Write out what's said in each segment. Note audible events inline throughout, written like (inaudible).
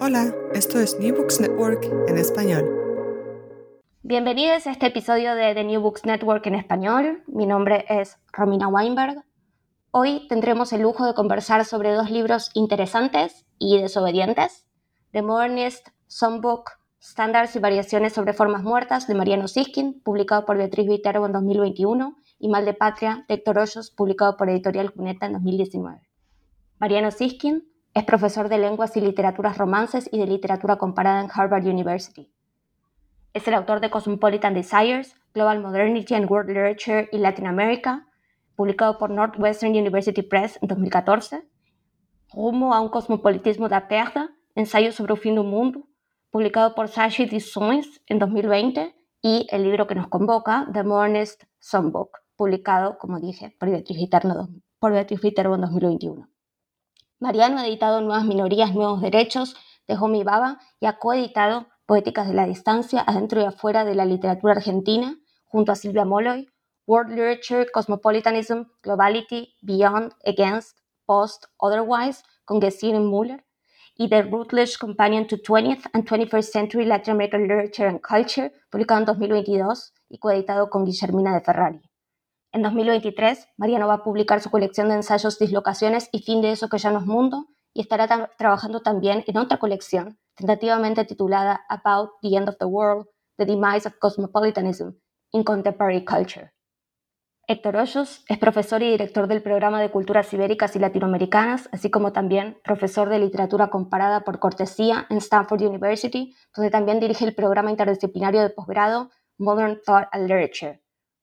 Hola, esto es New Books Network en español. Bienvenidos a este episodio de The New Books Network en español. Mi nombre es Romina Weinberg. Hoy tendremos el lujo de conversar sobre dos libros interesantes y desobedientes. The Modernist Songbook, Standards y Variaciones sobre Formas Muertas de Mariano Siskin, publicado por Beatriz Viterbo en 2021, y Mal de Patria de Héctor Hoyos, publicado por Editorial Cuneta en 2019. Mariano Siskin es profesor de lenguas y literaturas romances y de literatura comparada en Harvard University. Es el autor de Cosmopolitan Desires, Global Modernity and World Literature in Latin America, publicado por Northwestern University Press en 2014, Rumo a un cosmopolitismo da Terra, ensayo sobre el fin del mundo, publicado por Sashi Designs en 2020, y el libro que nos convoca, The Modernist Songbook, publicado, como dije, por Beatriz Viterbo en 2021. Mariano ha editado Nuevas Minorías, Nuevos Derechos de Homi Baba y ha coeditado Poéticas de la Distancia, adentro y afuera de la literatura argentina, junto a Silvia Molloy, World Literature, Cosmopolitanism, Globality, Beyond, Against, Post, Otherwise, con Gesine Muller, y The Rutledge Companion to 20th and 21st Century Latin American Literature and Culture, publicado en 2022 y coeditado con Guillermina de Ferrari. En 2023, Mariano va a publicar su colección de ensayos Dislocaciones y Fin de eso que ya no es mundo, y estará trabajando también en otra colección, tentativamente titulada About the End of the World, The Demise of Cosmopolitanism in Contemporary Culture. Héctor Hoyos es profesor y director del programa de Culturas Ibéricas y Latinoamericanas, así como también profesor de literatura comparada por cortesía en Stanford University, donde también dirige el programa interdisciplinario de posgrado Modern Thought and Literature.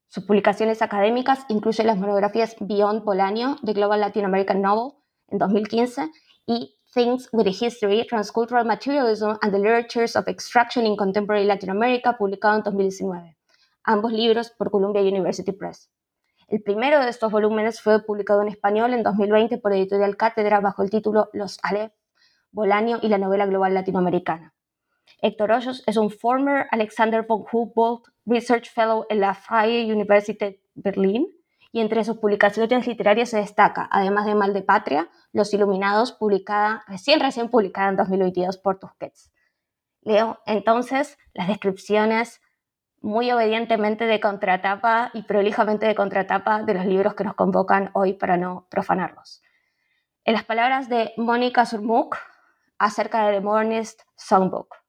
Sus publicaciones académicas incluyen las monografías Beyond Polanio, de Global Latin American Novel, en 2015, y Things with a History, Transcultural Materialism and the Literatures of Extraction in Contemporary Latin America, publicado en 2019, ambos libros por Columbia University Press. El primero de estos volúmenes fue publicado en español en 2020 por Editorial Cátedra bajo el título Los Aleph, Bolanio y la novela global latinoamericana. Héctor Hoyos es un former Alexander von Humboldt Research Fellow en la Freie Universität Berlin y entre sus publicaciones literarias se destaca, además de Mal de Patria, Los Iluminados, publicada, recién recién publicada en 2022 por Tusquets. Leo entonces las descripciones muy obedientemente de contratapa y prolijamente de contratapa de los libros que nos convocan hoy para no profanarlos. En las palabras de Mónica Surmuk acerca de The Modernist Songbook.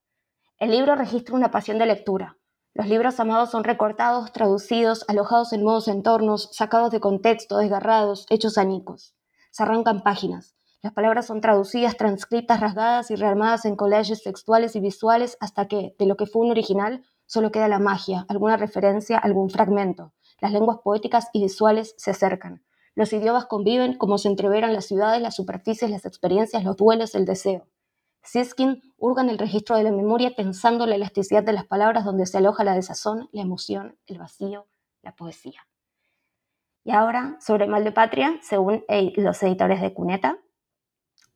El libro registra una pasión de lectura. Los libros amados son recortados, traducidos, alojados en nuevos entornos, sacados de contexto, desgarrados, hechos anicos. Se arrancan páginas. Las palabras son traducidas, transcritas, rasgadas y rearmadas en collages textuales y visuales hasta que, de lo que fue un original, solo queda la magia, alguna referencia, algún fragmento. Las lenguas poéticas y visuales se acercan. Los idiomas conviven como se entreveran las ciudades, las superficies, las experiencias, los duelos, el deseo. Siskin hurga en el registro de la memoria pensando la elasticidad de las palabras donde se aloja la desazón, la emoción, el vacío, la poesía. Y ahora, sobre Mal de Patria, según los editores de Cuneta,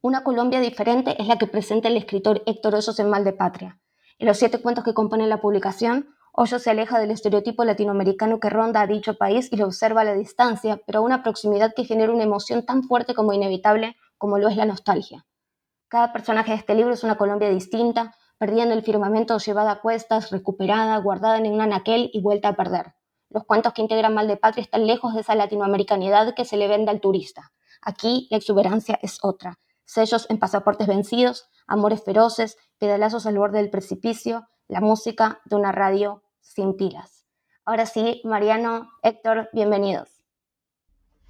una Colombia diferente es la que presenta el escritor Héctor Hoyos en Mal de Patria. En los siete cuentos que componen la publicación, Hoyos se aleja del estereotipo latinoamericano que ronda a dicho país y lo observa a la distancia, pero a una proximidad que genera una emoción tan fuerte como inevitable como lo es la nostalgia. Cada personaje de este libro es una Colombia distinta, perdiendo el firmamento llevada a cuestas, recuperada, guardada en un anaquel y vuelta a perder. Los cuentos que integran Mal de Patria están lejos de esa latinoamericanidad que se le vende al turista. Aquí la exuberancia es otra. Sellos en pasaportes vencidos, amores feroces, pedalazos al borde del precipicio, la música de una radio sin pilas. Ahora sí, Mariano, Héctor, bienvenidos.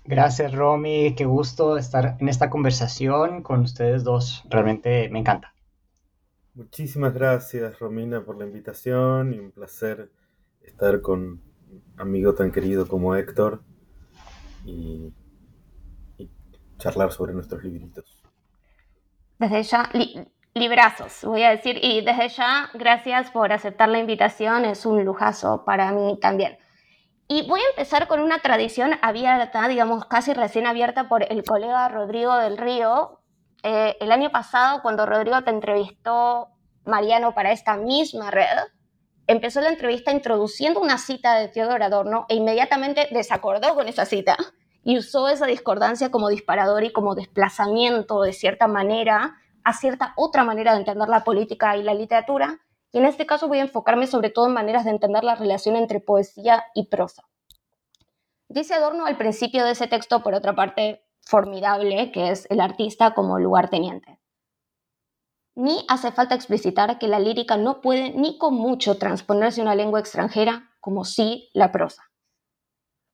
Gracias, Romy. Qué gusto estar en esta conversación con ustedes dos. Realmente me encanta. Muchísimas gracias, Romina, por la invitación y un placer estar con un amigo tan querido como Héctor y, y charlar sobre nuestros libritos desde ya, librazos, voy a decir, y desde ya, gracias por aceptar la invitación, es un lujazo para mí también. Y voy a empezar con una tradición abierta, digamos, casi recién abierta por el colega Rodrigo del Río. Eh, el año pasado, cuando Rodrigo te entrevistó, Mariano, para esta misma red, empezó la entrevista introduciendo una cita de Theodor Adorno e inmediatamente desacordó con esa cita y usó esa discordancia como disparador y como desplazamiento de cierta manera a cierta otra manera de entender la política y la literatura, y en este caso voy a enfocarme sobre todo en maneras de entender la relación entre poesía y prosa. Dice Adorno al principio de ese texto, por otra parte, formidable, que es el artista como lugarteniente. Ni hace falta explicitar que la lírica no puede ni con mucho transponerse a una lengua extranjera, como sí la prosa.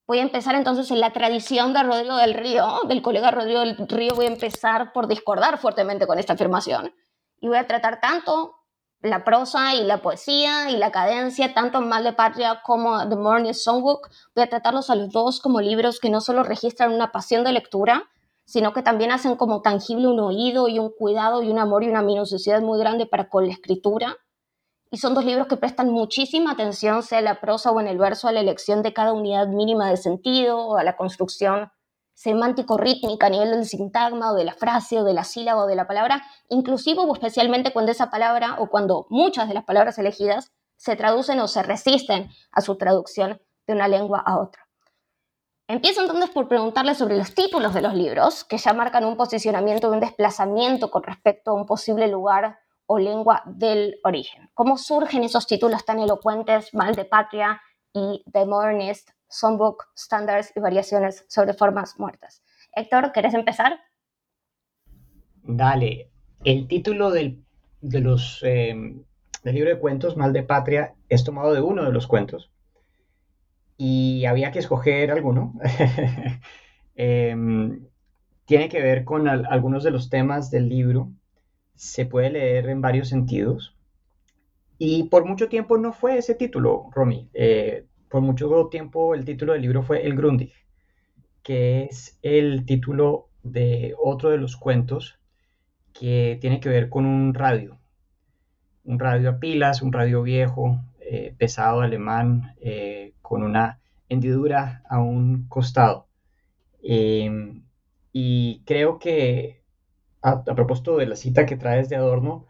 Voy a empezar entonces en la tradición de Rodrigo del Río, del colega Rodrigo del Río, voy a empezar por discordar fuertemente con esta afirmación. Y voy a tratar tanto la prosa y la poesía y la cadencia, tanto Mal de Patria como The Morning Songbook, voy a tratarlos a los dos como libros que no solo registran una pasión de lectura, sino que también hacen como tangible un oído y un cuidado y un amor y una minuciosidad muy grande para con la escritura. Y son dos libros que prestan muchísima atención, sea en la prosa o en el verso, a la elección de cada unidad mínima de sentido o a la construcción semántico-rítmica a nivel del sintagma o de la frase o de la sílaba o de la palabra, inclusive o especialmente cuando esa palabra o cuando muchas de las palabras elegidas se traducen o se resisten a su traducción de una lengua a otra. Empiezo entonces por preguntarle sobre los títulos de los libros, que ya marcan un posicionamiento, un desplazamiento con respecto a un posible lugar o lengua del origen. ¿Cómo surgen esos títulos tan elocuentes, Mal de Patria y The Modernist, Songbook, Standards y variaciones sobre formas muertas? Héctor, ¿querés empezar? Dale. El título del, eh, del libro de cuentos, Mal de Patria, es tomado de uno de los cuentos y había que escoger alguno. (laughs) Em, tiene que ver con algunos de los temas del libro. Se puede leer en varios sentidos. Y por mucho tiempo no fue ese título, Romy. Eh, por mucho tiempo el título del libro fue El Grundig, que es el título de otro de los cuentos que tiene que ver con un radio. Un radio a pilas, un radio viejo, eh, pesado alemán, eh, con una hendidura a un costado. Em, y creo que, a, propósito de la cita que traes de Adorno,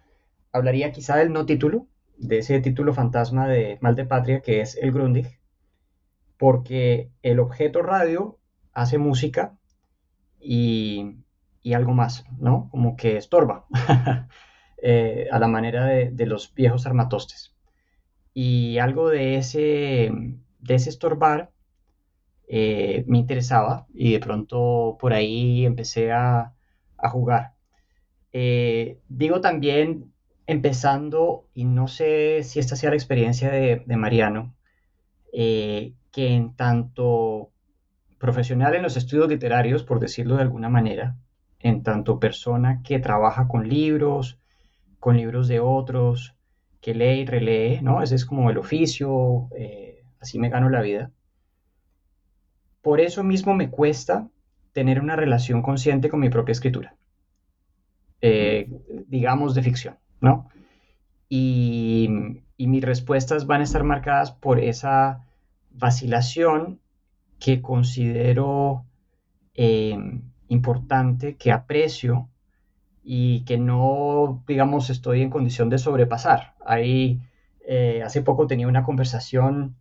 hablaría quizá del no título, de ese título fantasma de Mal de Patria, que es el Grundig, porque el objeto radio hace música y, algo más, ¿no? Como que estorba, (laughs) eh, a la manera de, de los viejos armatostes. Y algo de ese de ese estorbar eh, me interesaba y de pronto por ahí empecé a, jugar. Eh, digo también, empezando, y no sé si esta sea la experiencia de, Mariano, que en tanto profesional en los estudios literarios, por decirlo de alguna manera, en tanto persona que trabaja con libros, con libros de otros, que lee y relee, ¿no? Ese es como el oficio, así me gano la vida. Por eso mismo me cuesta tener una relación consciente con mi propia escritura, eh, digamos de ficción, ¿no? Y, mis respuestas van a estar marcadas por esa vacilación que considero eh, importante, que aprecio y que no, digamos, estoy en condición de sobrepasar. Ahí, eh, hace poco tenía una conversación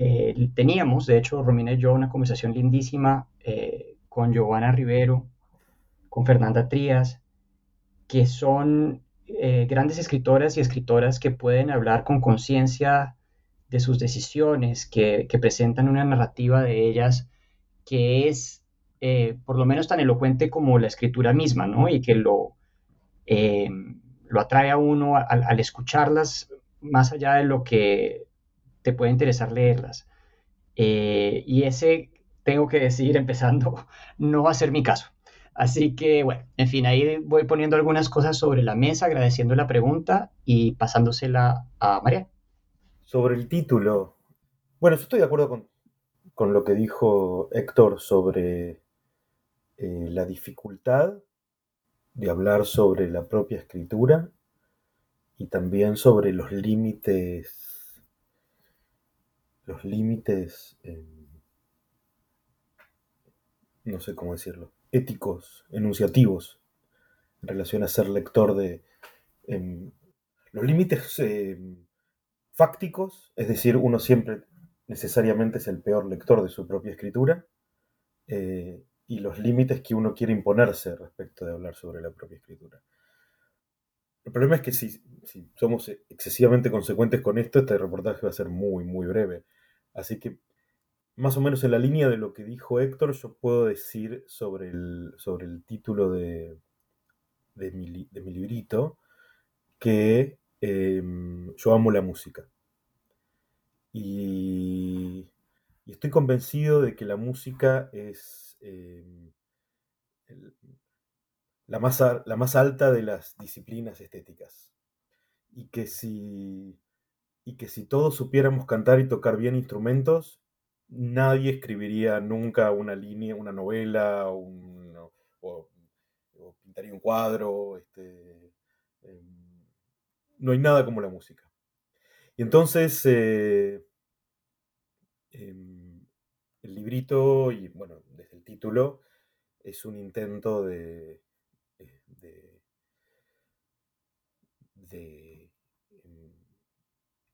eh, teníamos, de hecho, Romina y yo, una conversación lindísima con Giovanna Rivero, con Fernanda Trías, que son grandes escritoras y escritoras que pueden hablar con conciencia de sus decisiones, que, presentan una narrativa de ellas que es por lo menos tan elocuente como la escritura misma, ¿no? Y que lo, lo atrae a uno al escucharlas más allá de lo que te puede interesar leerlas. Eh, y ese, tengo que decir, (laughs) empezando, no va a ser mi caso. Así que, bueno, en fin, ahí voy poniendo algunas cosas sobre la mesa, agradeciendo la pregunta y pasándosela a María. Sobre el título. Bueno, yo estoy de acuerdo con, con lo que dijo Héctor sobre eh, la dificultad de hablar sobre la propia escritura y también sobre los límites los límites, no sé cómo decirlo, éticos, enunciativos, en relación a ser lector de... Em, los límites em, fácticos, es decir, uno siempre necesariamente es el peor lector de su propia escritura, eh, y los límites que uno quiere imponerse respecto de hablar sobre la propia escritura. el problema es que si, somos excesivamente consecuentes con esto, este reportaje va a ser muy, muy breve. Así que, más o menos en la línea de lo que dijo Héctor, yo puedo decir sobre el, sobre el título de, de, mi, librito que em, yo amo la música. Y, estoy convencido de que la música es em, la, más, la más alta de las disciplinas estéticas. Y que si y que si todos supiéramos cantar y tocar bien instrumentos, nadie escribiría nunca una línea, una novela, o, pintaría un cuadro. Este, em, no hay nada como la música. Y entonces, eh, em, el librito, y bueno, desde el título, es un intento de, de, de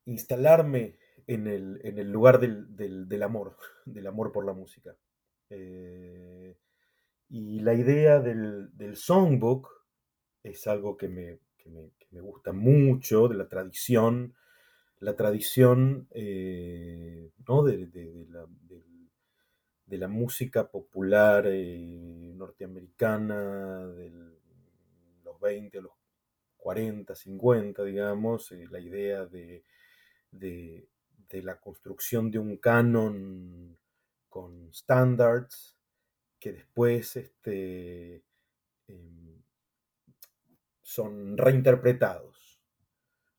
instalarme en el, lugar del, amor, (laughs) del amor por la música. Eh, y la idea del, songbook es algo que me, gusta mucho, de la tradición, la tradición eh, de, la, música popular eh, norteamericana de los 20 los 40, 50, digamos, la idea de de, la construcción de un canon con standards que después este, em, son reinterpretados.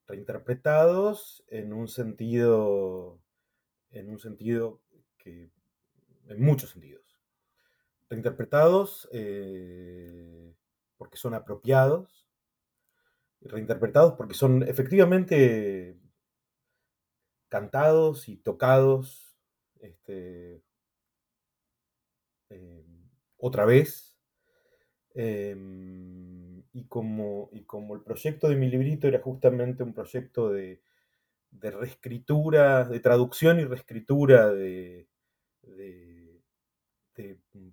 Reinterpretados en un sentido, en un sentido que, en muchos sentidos. Reinterpretados eh, porque son apropiados, reinterpretados porque son efectivamente cantados y tocados este, em, otra vez. Em, y, como, y como el proyecto de mi librito era justamente un proyecto de, reescritura, de traducción y reescritura de,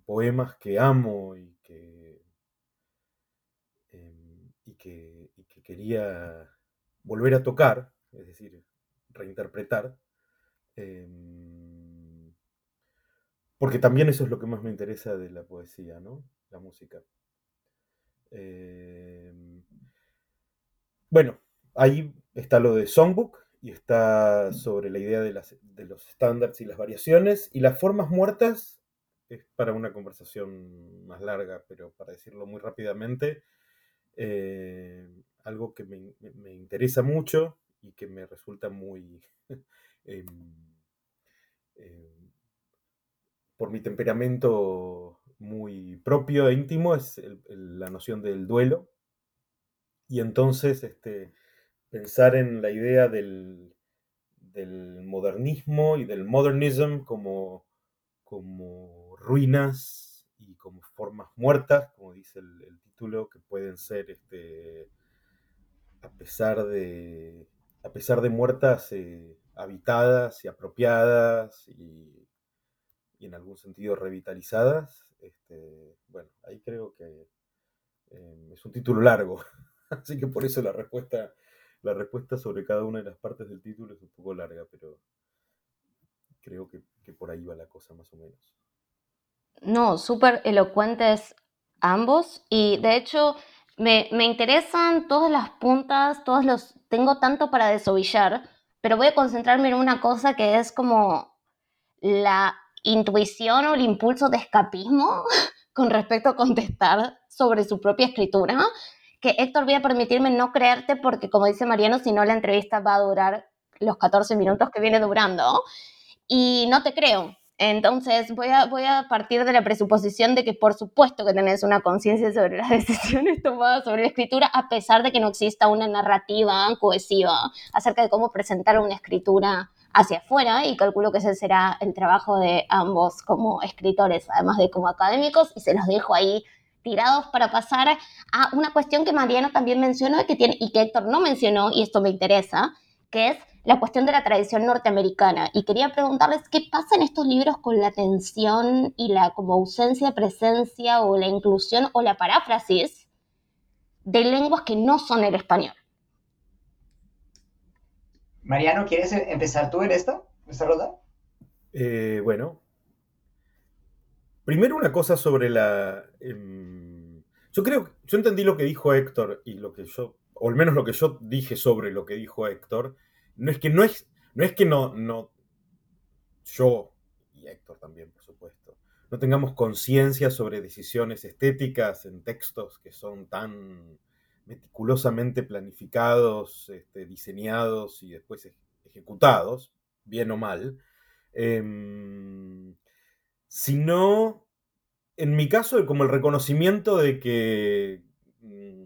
poemas que amo y que, em, y que, y que quería volver a tocar, es decir, reinterpretar. Em, porque también eso es lo que más me interesa de la poesía, ¿no? La música. Em, bueno, ahí está lo de Songbook y está sobre la idea de, los estándares y las variaciones. Y las formas muertas es para una conversación más larga, pero para decirlo muy rápidamente, eh, algo que me interesa mucho y que me resulta muy, (laughs) em, em, por mi temperamento muy propio e íntimo, es la noción del duelo. Y entonces este, pensar en la idea del, del modernismo y del modernism como, como ruinas y como formas muertas, como dice el, título, que pueden ser este, a pesar de a pesar de muertas, eh, habitadas y apropiadas en algún sentido revitalizadas, este, bueno, ahí creo que eh, es un título largo, (laughs) así que por eso la respuesta, la respuesta sobre cada una de las partes del título es un poco larga, pero creo que, por ahí va la cosa más o menos. No, súper elocuentes ambos y de hecho me, me, interesan todas las puntas, todos los... Tengo tanto para desovillar, pero voy a concentrarme en una cosa que es como la intuición o el impulso de escapismo (laughs) con respecto a contestar sobre su propia escritura. Que Héctor, voy a permitirme no creerte porque, como dice Mariano, si no la entrevista va a durar los 14 minutos que viene durando. Y no te creo, entonces, voy a, voy a partir de la presuposición de que por supuesto que tenés una conciencia sobre las (laughs) decisiones tomadas sobre la escritura, a pesar de que no exista una narrativa cohesiva acerca de cómo presentar una escritura hacia afuera, y calculo que ese será el trabajo de ambos como escritores, además de como académicos, y se los dejo ahí tirados para pasar a una cuestión que Mariano también mencionó y que, tiene, y que Héctor no mencionó, y esto me interesa, que es la cuestión de la tradición norteamericana y quería preguntarles qué pasa en estos libros con la tensión y la como ausencia, presencia o la inclusión o la paráfrasis de lenguas que no son el español. Mariano, ¿quieres empezar tú en esta, esta ronda? Eh, bueno, primero una cosa sobre la... Em, yo creo, yo entendí lo que dijo Héctor y lo que yo, o al menos lo que yo dije sobre lo que dijo Héctor, no es que no es, no es que no, no, yo y Héctor también, por supuesto, no tengamos conciencia sobre decisiones estéticas en textos que son tan meticulosamente planificados, este, diseñados y después ejecutados, bien o mal, em, sino, en mi caso, como el reconocimiento de que mm,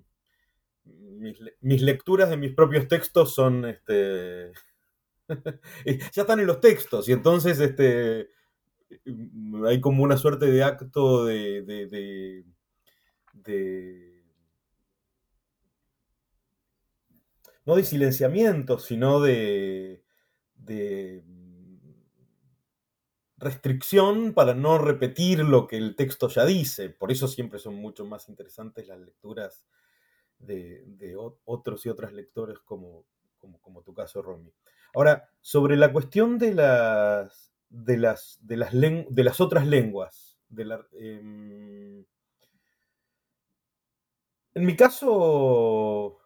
mis, lecturas de mis propios textos son, este, (laughs) ya están en los textos y entonces, este, hay como una suerte de acto de, de, no de silenciamiento, sino de, de restricción para no repetir lo que el texto ya dice. Por eso siempre son mucho más interesantes las lecturas de, otros y otras lectores como, tu caso, Romy. Ahora, sobre la cuestión de las de las, de las, otras lenguas. Em, en mi caso,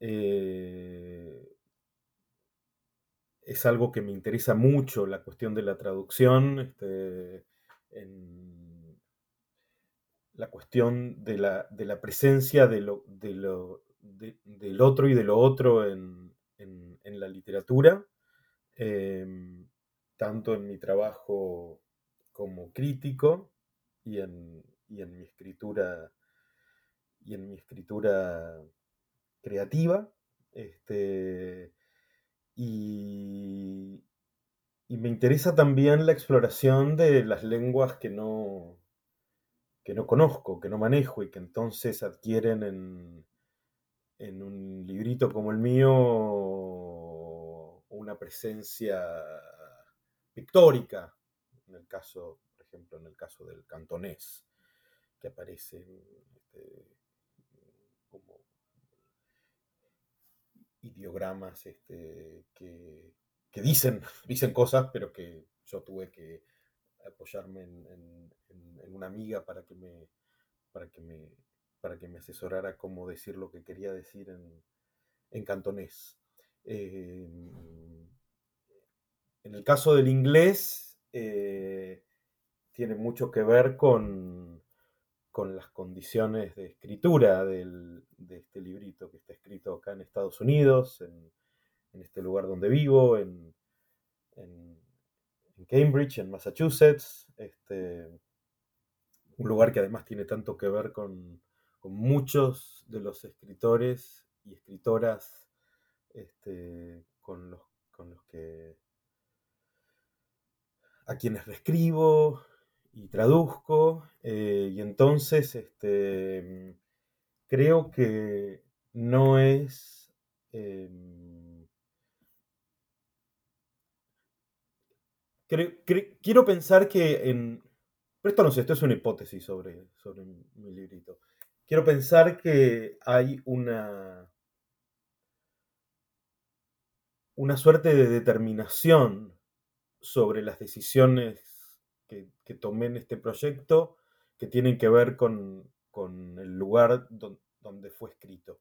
eh, es algo que me interesa mucho, la cuestión de la traducción, este, la cuestión de la, de la presencia de lo, de lo, del otro y de lo otro en, en, la literatura. Em, tanto en mi trabajo como crítico y en, mi escritura y en mi escritura creativa. Este, y, me interesa también la exploración de las lenguas que no, que no conozco, que no manejo y que entonces adquieren en, en un librito como el mío una presencia pictórica, en el caso, por ejemplo, en el caso del cantonés, que aparece este, como ideogramas este, que, dicen, (laughs) dicen cosas, pero que yo tuve que apoyarme en, una amiga para que me para que me para que me asesorara cómo decir lo que quería decir en, cantonés. Eh, en el caso del inglés, eh, tiene mucho que ver con, con las condiciones de escritura de este librito que está escrito acá en Estados Unidos, en, este lugar donde vivo, en, Cambridge, en Massachusetts, este, un lugar que además tiene tanto que ver con, muchos de los escritores y escritoras este, con, los, con los que a quienes reescribo y traduzco, eh, y entonces este, creo que no es... Em, quiero pensar que en... Esto no sé, esto es una hipótesis sobre, sobre mi librito. Quiero pensar que hay una, una suerte de determinación sobre las decisiones que, tomé en este proyecto que tienen que ver con, el lugar donde fue escrito,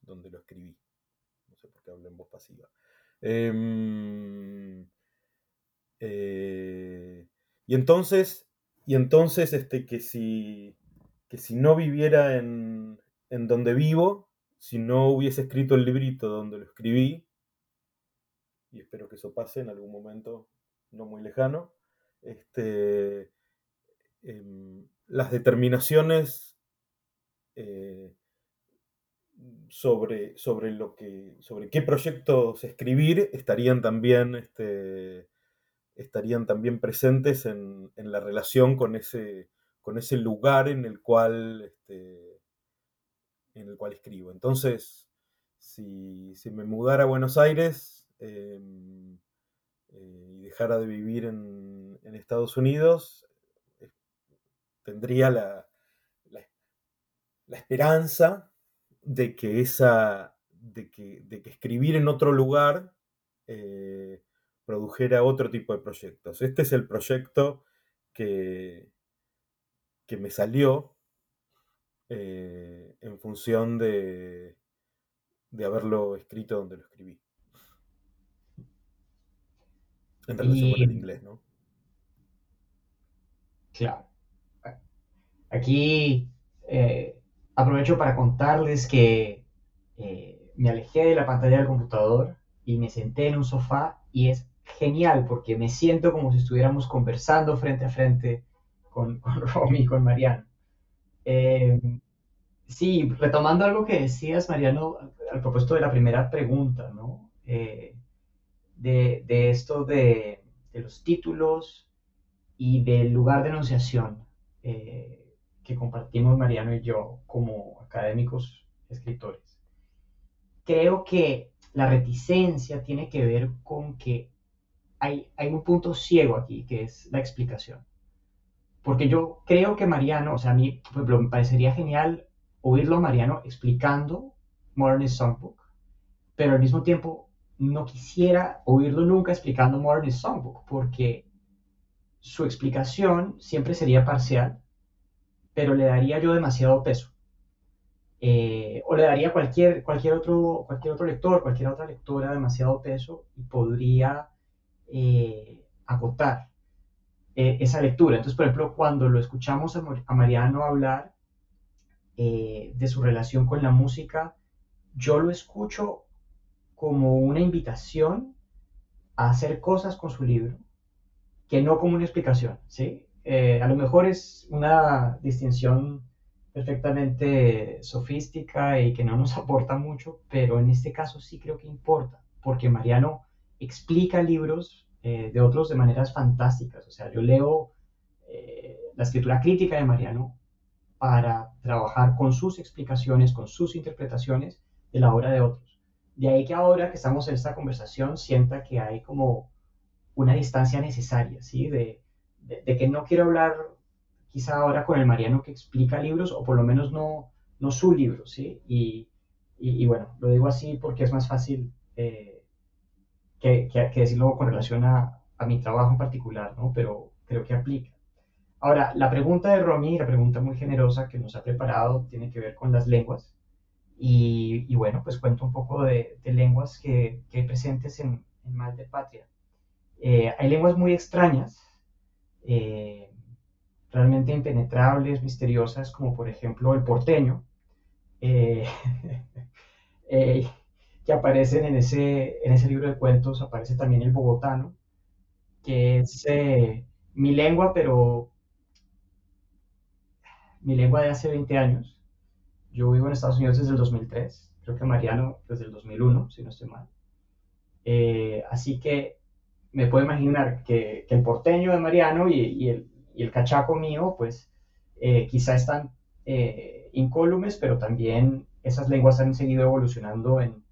donde lo escribí. No sé por qué hablo en voz pasiva. Em, eh, y entonces, y entonces este, que, si, que si no viviera en, en donde vivo, si no hubiese escrito el librito donde lo escribí, y espero que eso pase en algún momento no muy lejano, este, em, las determinaciones eh, sobre, sobre, lo que, sobre qué proyectos escribir estarían también, este, estarían también presentes en, la relación con ese, con ese lugar en el cual, este, en el cual escribo. Entonces, si, me mudara a Buenos Aires, em, eh, y dejara de vivir en, Estados Unidos, eh, tendría la, la, esperanza de que esa, de que, de que escribir en otro lugar eh, produjera otro tipo de proyectos. Este es el proyecto que, que me salió en función de, de haberlo escrito donde lo escribí. En relación con el inglés, ¿no? Claro. Aquí eh, aprovecho para contarles que eh, me alejé de la pantalla del computador y me senté en un sofá y es genial porque me siento como si estuviéramos conversando frente a frente con, (laughs) con Romy y con Mariano. Eh, sí, retomando algo que decías, Mariano, al propósito de la primera pregunta, ¿no? Eh, de, esto de, los títulos y del lugar de enunciación eh, que compartimos Mariano y yo como académicos escritores. Creo que la reticencia tiene que ver con que hay, hay un punto ciego aquí, que es la explicación. Porque yo creo que Mariano, o sea, a mí me parecería genial oírlo a Mariano explicando Modernist Songbook, pero al mismo tiempo no quisiera oírlo nunca explicando Modernist Songbook, porque su explicación siempre sería parcial, pero le daría yo demasiado peso. Eh, o le daría cualquier, cualquier, otro, cualquier otro lector, cualquier otra lectora demasiado peso y podría eh, agotar eh, esa lectura. Entonces, por ejemplo, cuando lo escuchamos a, Mariano hablar de su relación con la música, yo lo escucho como una invitación a hacer cosas con su libro, que no como una explicación, ¿sí? Eh, a lo mejor es una distinción perfectamente sofística y que no nos (laughs) aporta mucho, pero en este caso sí creo que importa, porque Mariano explica libros eh, de otros de maneras fantásticas. O sea, yo leo eh, la escritura crítica de Mariano para trabajar con sus explicaciones, con sus interpretaciones de la obra de otros. De ahí que ahora que estamos en esta conversación sienta que hay como una distancia necesaria, ¿sí? De, que no quiero hablar quizá ahora con el Mariano que explica libros, o por lo menos no, no su libro, ¿sí? Y, bueno, lo digo así porque es más fácil eh, que, que, decirlo con relación a, a, mi trabajo en particular, ¿no? Pero creo que aplica. Ahora, la pregunta de Romy, la pregunta muy generosa que nos ha preparado, tiene que ver con las lenguas. Y, y bueno, pues cuento un poco de, de lenguas que, que, hay presentes en, en Mal de Patria. Eh, hay lenguas muy extrañas, eh, realmente impenetrables, misteriosas, como por ejemplo el porteño. (laughs) Eh, que aparecen en ese, en ese libro de cuentos, aparece también el bogotano, que es eh, mi lengua, pero mi lengua de hace 20 años. Yo vivo en Estados Unidos desde el 2003, creo que Mariano desde el 2001, si no estoy mal. Eh, así que me puedo imaginar que, el porteño de Mariano y, el, cachaco mío, pues eh, quizá están incólumes, pero también esas lenguas han seguido evolucionando en,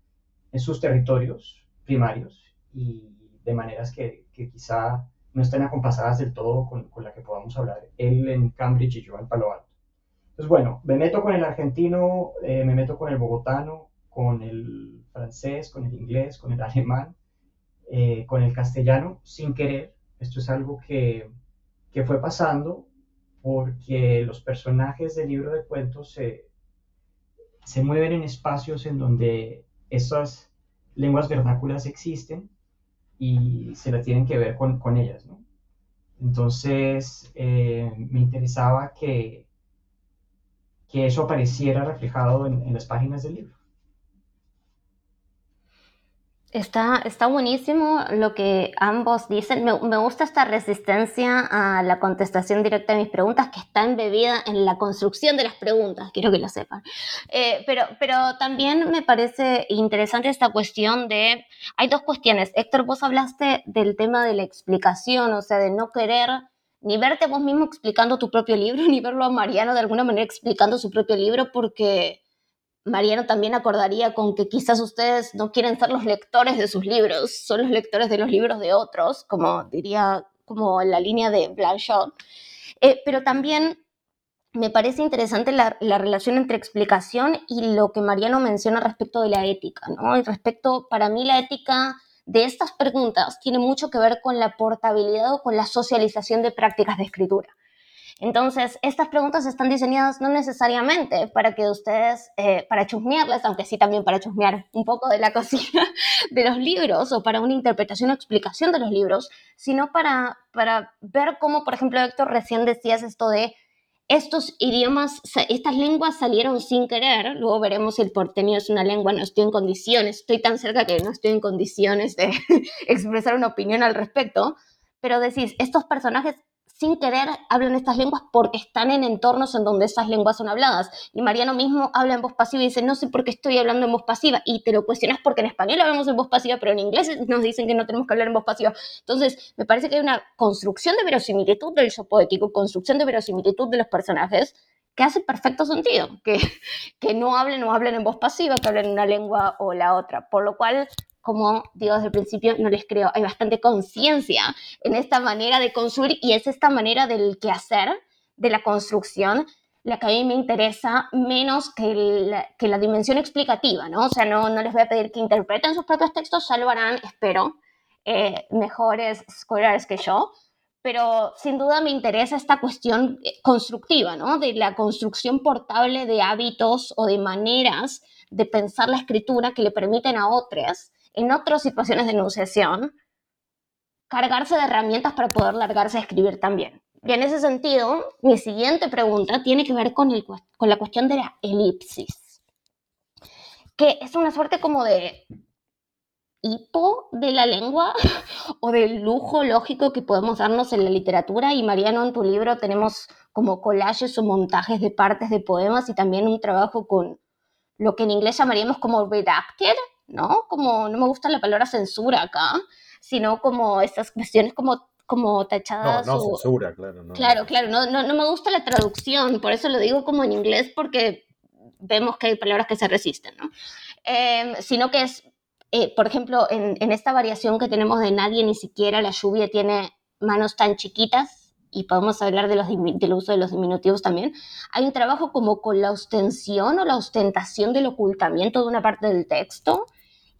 en sus territorios primarios y de maneras que, que quizá no estén acompasadas del todo con, con, la que podamos hablar él en Cambridge y yo en Palo Alto. Entonces, bueno, me meto con el argentino, eh, me meto con el bogotano, con el francés, con el inglés, con el (laughs) alemán, eh, con el castellano, sin querer. Esto es algo que, que fue pasando porque los personajes del libro de cuentos se, se mueven en espacios en donde esas lenguas vernáculas existen y se la tienen que ver con, con ellas, ¿no? Entonces, eh, me interesaba que, que eso apareciera reflejado en las páginas del libro. Está, está buenísimo lo que ambos dicen. Me, me, gusta esta resistencia a la contestación directa de mis preguntas que está embebida en la construcción de las preguntas, quiero que lo sepan. Eh, pero, pero también me parece interesante esta cuestión de... Hay dos cuestiones. Héctor, vos hablaste del tema de la explicación, o sea, de no querer ni verte vos mismo explicando tu propio libro, (laughs) ni verlo a Mariano de alguna manera explicando su propio libro, porque Mariano también acordaría con que quizás ustedes no quieren ser los lectores de sus libros, son los lectores de los libros de otros, como diría, como en la línea de Blanchot. Eh, pero también me parece interesante la, relación entre explicación y lo que Mariano menciona respecto de la ética, ¿no? Y respecto, para mí la ética de estas preguntas tiene mucho que ver con la portabilidad o con la socialización de prácticas de escritura. Entonces, estas preguntas están diseñadas no necesariamente para que ustedes, eh, para chusmearles, aunque sí también para chusmear un poco de la (laughs) cocina de los libros o para una interpretación o explicación de los libros, sino para, para ver cómo, por ejemplo, Héctor, recién decías esto de estos idiomas, estas lenguas salieron sin querer, luego veremos si el porteño es una lengua, no estoy en condiciones, estoy tan cerca que no estoy en condiciones de (laughs) expresar una opinión al respecto, pero decís, estos personajes sin querer hablan estas lenguas porque están en entornos en donde esas lenguas son habladas. Y Mariano mismo habla en voz pasiva y dice, no sé por qué estoy hablando en voz pasiva. Y te lo cuestionas porque en español hablamos en voz pasiva, pero en inglés nos dicen que no tenemos que hablar en voz pasiva. Entonces, me parece que hay una construcción de verosimilitud del show poético, construcción de verosimilitud de los personajes, que hace perfecto sentido, que, que no hablen o hablen en voz pasiva, que hablen una lengua o la otra. Por lo cual, como digo desde el principio, no les creo. Hay bastante conciencia en esta manera de construir y es esta manera del quehacer, de la construcción, la que a mí me interesa menos que, la, que la dimensión explicativa, ¿no? O sea, no, no les voy a pedir que interpreten sus propios textos, ya lo harán, espero, eh, mejores scholars que yo, pero sin duda me interesa esta cuestión eh, constructiva, ¿no? De la construcción portable de hábitos o de maneras de pensar la escritura que le permiten a otras en otras situaciones de enunciación, cargarse de herramientas para poder largarse a escribir también. Y en ese sentido, mi siguiente pregunta tiene que ver con, el, con la cuestión de la elipsis, que es una suerte como de hipo de la lengua (laughs) o del lujo lógico que podemos darnos en la literatura. Y Mariano, en tu libro tenemos como collages o montajes de partes de poemas y también un trabajo con lo que en inglés llamaríamos como redacted, ¿no? Como, no me gusta la palabra censura acá, sino como estas cuestiones como como tachadas. No, no censura, claro. claro, claro, no, no, no, me gusta la traducción, por eso lo digo como en inglés, porque vemos que hay palabras que se resisten, ¿no? Em, sino que es, eh, por ejemplo, en, en, esta variación que tenemos de nadie, ni siquiera la lluvia tiene manos tan chiquitas, y podemos hablar de los, del uso de los diminutivos también, hay un trabajo como con la ostensión o la ostentación del ocultamiento de una parte del texto.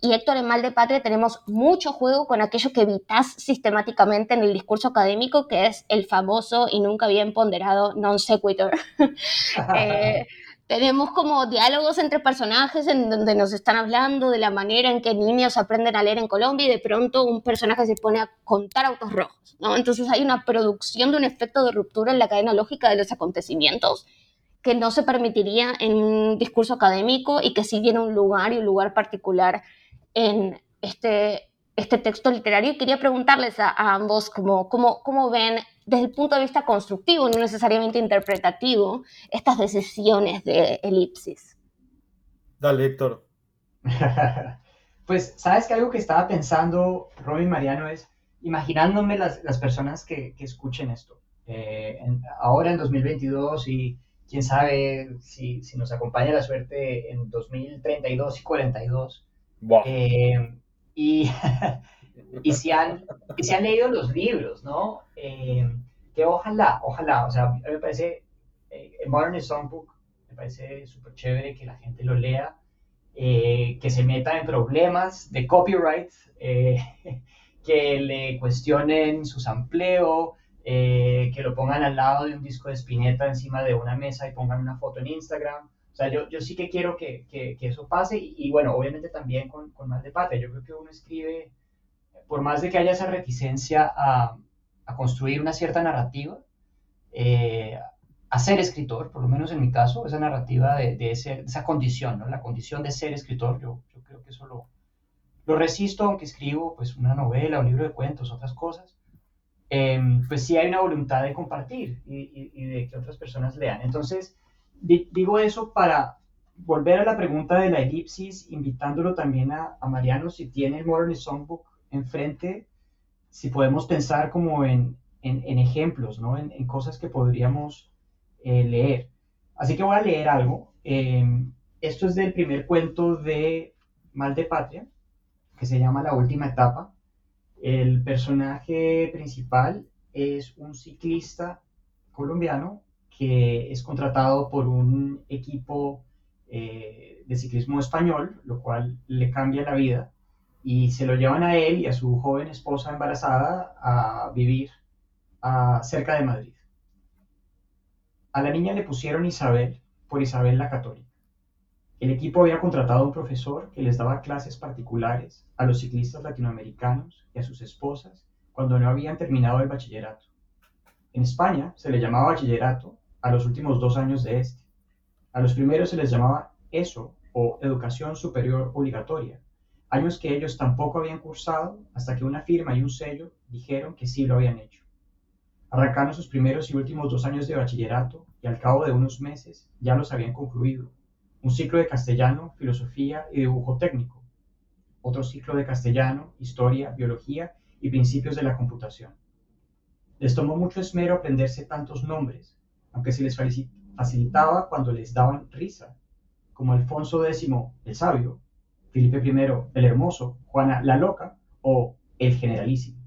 Y Héctor, en Mal de Patria tenemos mucho juego con aquello que evitas sistemáticamente en el discurso académico, que es el famoso y nunca bien ponderado non sequitur. (laughs) eh, tenemos como diálogos entre personajes en donde nos están hablando de la manera en que niños aprenden a leer en Colombia y de pronto un personaje se pone a contar autos rojos, ¿no? Entonces hay una producción de un efecto de ruptura en la cadena lógica de los acontecimientos que no se permitiría en un discurso académico y que sí tiene un lugar y un lugar particular en este, este texto literario. Y quería preguntarles a, ambos cómo, cómo, cómo ven desde el punto de vista constructivo, no necesariamente interpretativo, estas decisiones de elipsis. Dale, Héctor. (laughs) pues, sabes que algo que estaba pensando Robin Mariano es imaginándome las, las personas que, que, escuchen esto. Eh, ahora en 2022 y quién sabe si, si, nos acompaña la suerte en 2032 y 42. Eh, y (laughs) y si han, han leído los libros, ¿no? Eh, que ojalá, ojalá, o sea, a mí me parece, eh, Modern Songbook, me parece súper chévere que la gente lo lea, eh, que se meta en problemas de copyright, (laughs) que le cuestionen su sampleo, que lo pongan al lado de un disco de Spinetta encima de una mesa y pongan una foto en Instagram. O sea, yo, yo sí que quiero que, que, que eso pase y, bueno, obviamente también con, con más de patria. Yo creo que uno escribe por más de que haya esa reticencia a, construir una cierta narrativa, eh, a ser escritor, por lo menos en mi caso, esa narrativa de, esa condición, ¿no? la condición de ser escritor, yo, creo que eso lo, lo, resisto, aunque escribo pues, una novela, un libro de cuentos, otras cosas, em, pues sí hay una voluntad de compartir y, de que otras personas lean. Entonces, digo eso para volver a la pregunta de la elipsis, invitándolo también a, Mariano si tiene el Modern Songbook enfrente si podemos pensar como en, ejemplos, ¿no? En, cosas que podríamos eh, leer. Así que voy a leer algo. Em, esto es del primer cuento de Mal de Patria, que se llama La Última Etapa. El personaje principal es un ciclista colombiano que es contratado por un equipo eh, de ciclismo español, lo cual le cambia la vida, y se lo llevan a él y a su joven esposa embarazada a vivir cerca de Madrid. A la niña le pusieron Isabel por Isabel la Católica. El equipo había contratado un profesor que les daba clases particulares a los ciclistas latinoamericanos y a sus esposas cuando no habían terminado el bachillerato. En España se le llamaba bachillerato a los últimos dos años de este. A los primeros se les llamaba ESO o Educación Superior Obligatoria, años que ellos tampoco habían cursado hasta que una firma y un sello dijeron que sí lo habían hecho. Arrancaron sus primeros y últimos dos años de bachillerato y al cabo de unos meses ya los habían concluido un ciclo de castellano, filosofía y dibujo técnico, otro ciclo de castellano, historia, biología y principios de la computación. Les tomó mucho esmero aprenderse tantos nombres, aunque se les facilitaba cuando les daban risa, como Alfonso X el Sabio, Felipe I el Hermoso, Juana la Loca o el Generalísimo.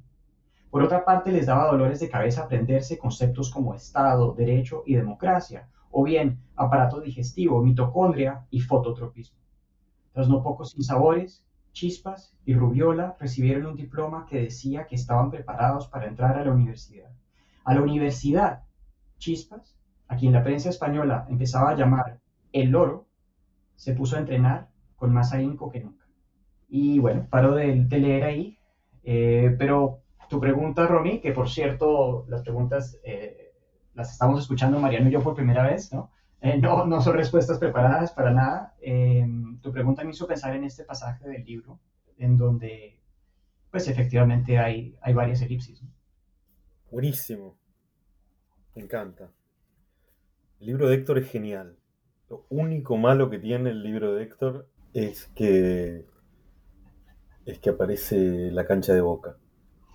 Por otra parte, les daba dolores de cabeza aprenderse conceptos como Estado, Derecho y Democracia, o bien aparato digestivo, mitocondria y fototropismo. Tras no pocos sinsabores, Chispas y Rubiola recibieron un diploma que decía que estaban preparados para entrar a la universidad. A la universidad, Chispas, a quien la prensa española empezaba a llamar el loro, se puso a entrenar con más ahínco que nunca. Y bueno, paro de, leer ahí, eh, pero tu pregunta, Romy, que por cierto, las preguntas eh, las estamos escuchando Mariano y yo por primera vez, ¿no? Eh, no, no son respuestas preparadas para nada. Em, tu pregunta me hizo pensar en este pasaje del libro, en donde, pues efectivamente hay, hay varias elipsis. Buenísimo. Me encanta. El libro de Héctor es genial. Lo único malo que tiene el libro de Héctor es que es que aparece la cancha de boca.